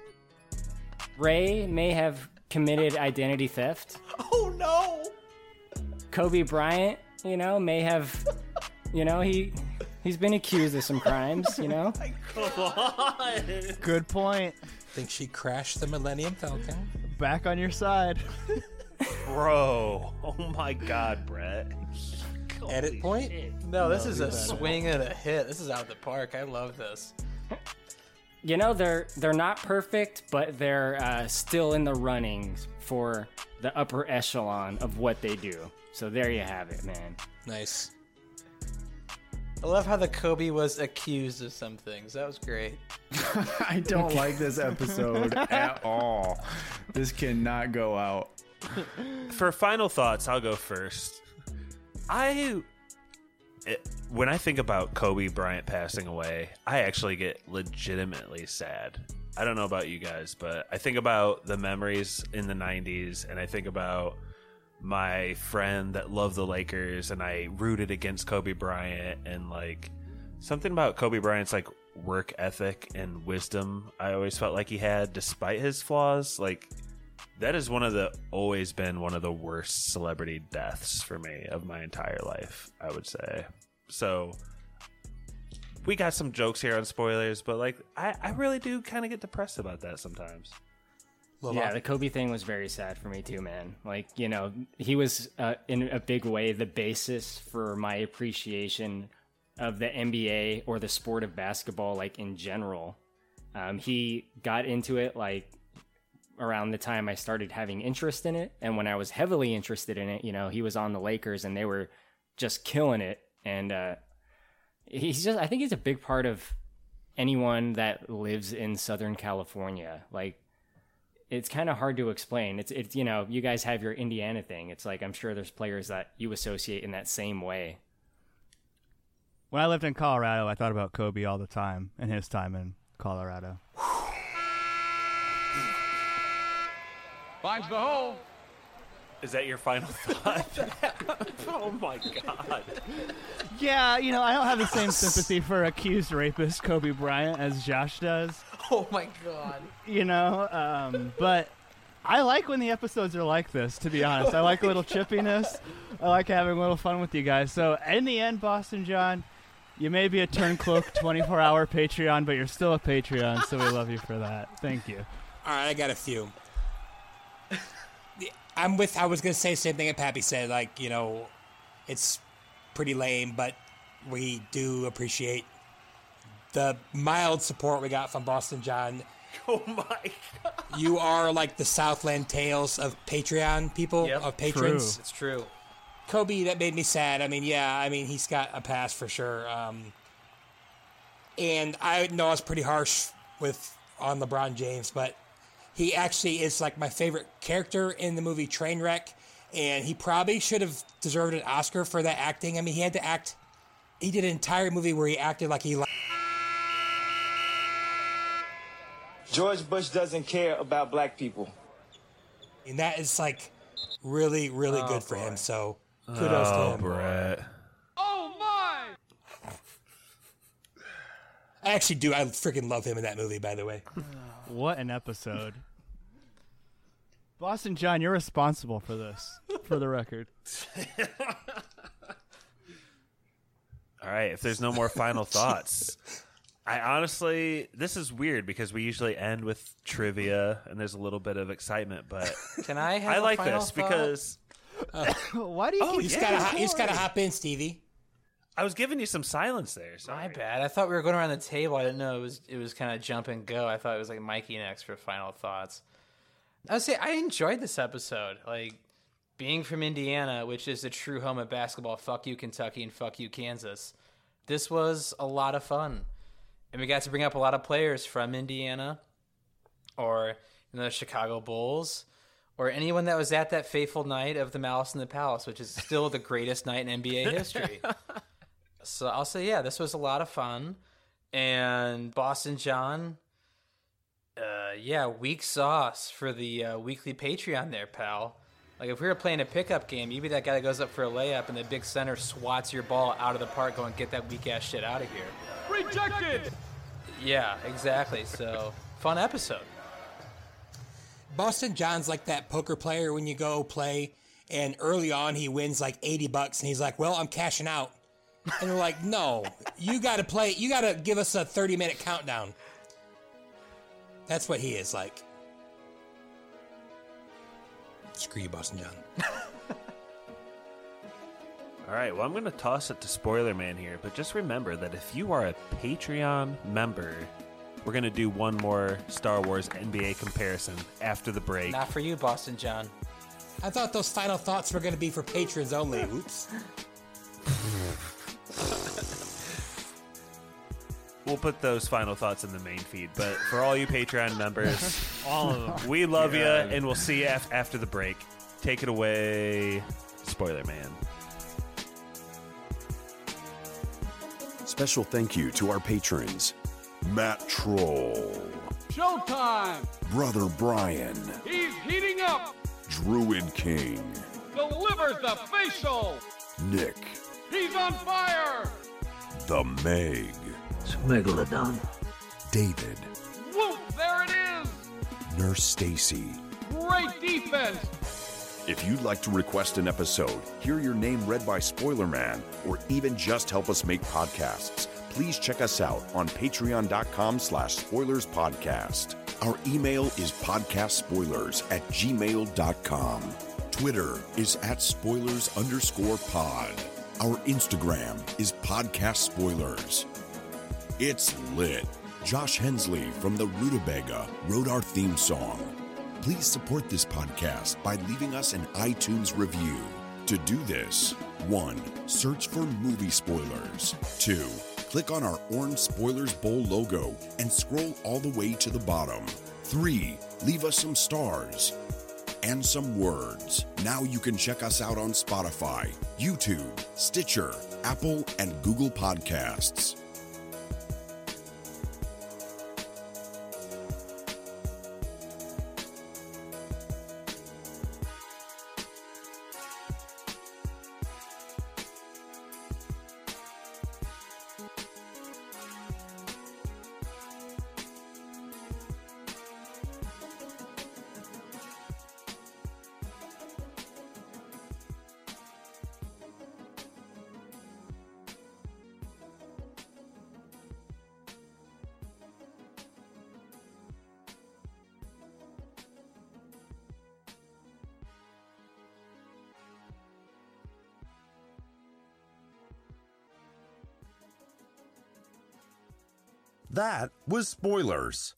Rey may have committed identity theft. Oh no! Kobe Bryant, you know, may have, you know, he he's been accused of some crimes, you know. [LAUGHS] Good point. Think she crashed the Millennium Falcon? Back on your side. Bro, oh my god, Brett. Edit point? No, this is a swing and a hit. This is out of the park. I love this. You know, they're they're not perfect, but they're uh, still in the running for the upper echelon of what they do. So there you have it, man. Nice. I love how the Kobe was accused of some things. That was great. [LAUGHS] I don't like this episode [LAUGHS] at all. This cannot go out. For final thoughts, I'll go first. I it, when I think about Kobe Bryant passing away, I actually get legitimately sad. I don't know about you guys, but I think about the memories in the 90s and I think about my friend that loved the Lakers and I rooted against Kobe Bryant and like something about Kobe Bryant's like work ethic and wisdom I always felt like he had despite his flaws like that is one of the always been one of the worst celebrity deaths for me of my entire life i would say. So we got some jokes here on spoilers but like i, I really do kind of get depressed about that sometimes Yeah, the Kobe thing was very sad for me too, man. Like, you know, he was uh, in a big way the basis for my appreciation of the NBA or the sport of basketball, like in general. Um, he got into it like around the time I started having interest in it, and when I was heavily interested in it, you know, he was on the Lakers and they were just killing it. And uh, he's just, I think he's a big part of anyone that lives in Southern California. Like, it's kind of hard to explain. It's it's you know you guys have your Indiana thing. It's like I'm sure there's players that you associate in that same way. When I lived in Colorado, I thought about Kobe all the time and his time in Colorado. Finds the hole. is that your final thought [LAUGHS] oh my god Yeah, you know, I don't have the same sympathy for accused rapist Kobe Bryant as Josh does. [LAUGHS] Oh my god. You know, um, but I like when the episodes are like this. To be honest, I [LAUGHS] like a little chippiness. I like having a little fun with you guys. So, in the end, Boston John, you may be a turncloak [LAUGHS] 24-hour Patreon, but you're still a Patreon, so we love you for that. Thank you. All right, I got a few. I'm with. I was gonna say the same thing that Pappy said. Like you know, it's pretty lame, but we do appreciate the mild support we got from Boston John. [LAUGHS] Oh my god. You are like the Southland Tales of Patreon people, Yep. of patrons. It's true. Kobe, that made me sad. I mean, yeah, I mean, he's got a pass for sure. Um, and I know I was pretty harsh with on LeBron James, but he actually is like my favorite character in the movie Trainwreck, and he probably should have deserved an Oscar for that acting. I mean, he had to act. He did an entire movie where he acted like he. li- George Bush doesn't care about black people. And that is like really, really Oh, good for him. So kudos oh, to him. Brett. Oh my! I actually do. I freaking love him in that movie, by the way. [LAUGHS] What an episode. Boston John, you're responsible for this, for the record. [LAUGHS] All right, if there's no more final thoughts, [LAUGHS] I honestly, this is weird because we usually end with trivia and there's a little bit of excitement, but [LAUGHS] Can I have I a like final this thought? because uh, Why do you Oh, keep You just gotta, of you just gotta hop in, Stevie. I was giving you some silence there. Sorry. My bad. I thought we were going around the table. I didn't know it was it was kind of jump and go. I thought it was like Mikey next for final thoughts. I would say I enjoyed this episode. Like being from Indiana, which is the true home of basketball. Fuck you, Kentucky, and fuck you, Kansas. This was a lot of fun, and we got to bring up a lot of players from Indiana, or you know, the Chicago Bulls, or anyone that was at that fateful night of the Malice in the Palace, which is still the greatest night in NBA [LAUGHS] history. So I'll say, yeah, this was a lot of fun. And Boston John, uh, yeah, weak sauce for the uh, weekly Patreon there, pal. Like if we were playing a pickup game, you'd be that guy that goes up for a layup and the big center swats your ball out of the park, going get that weak ass shit out of here. Rejected! Yeah, exactly. So fun episode. Boston John's like that poker player when you go play, and early on he wins like eighty bucks, and he's like, "Well, I'm cashing out," and we're like, "No, you got to play. You got to give us a thirty minute countdown." That's what he is like. Screw you, Boston John. [LAUGHS] All right, well, I'm going to toss it to Spoiler Man here, but just remember that if you are a Patreon member, we're going to do one more Star Wars NBA comparison after the break. Not for you, Boston John. I thought those final thoughts were going to be for patrons only. Oops. [LAUGHS] [LAUGHS] We'll put those final thoughts in the main feed, but for all you Patreon members, [LAUGHS] All of them. we love you, Yeah. and we'll see you af- after the break. Take it away, Spoiler Man. Special thank you to our patrons Matt Troll, Showtime! Brother Brian, He's heating up! Druid King, Delivers the facial! Nick, He's on fire! The Meg, Megalodon. David, Whoop! There it is! Nurse Stacy. Great defense! If you'd like to request an episode, hear your name read by Spoiler Man, or even just help us make podcasts, please check us out on patreon.com slash spoilers podcast. Our email is podcastspoilers at gmail.com. Twitter is at spoilers underscore pod. Our Instagram is podcast spoilers. It's lit. Josh Hensley from the Rutabaga wrote our theme song. Please support this podcast by leaving us an iTunes review. To do this, 1. Search for movie spoilers. 2. Click on our orange Spoilers Bowl logo and scroll all the way to the bottom. 3. Leave us some stars and some words. Now you can check us out on Spotify, YouTube, Stitcher, Apple, and Google Podcasts. That was Spoilers.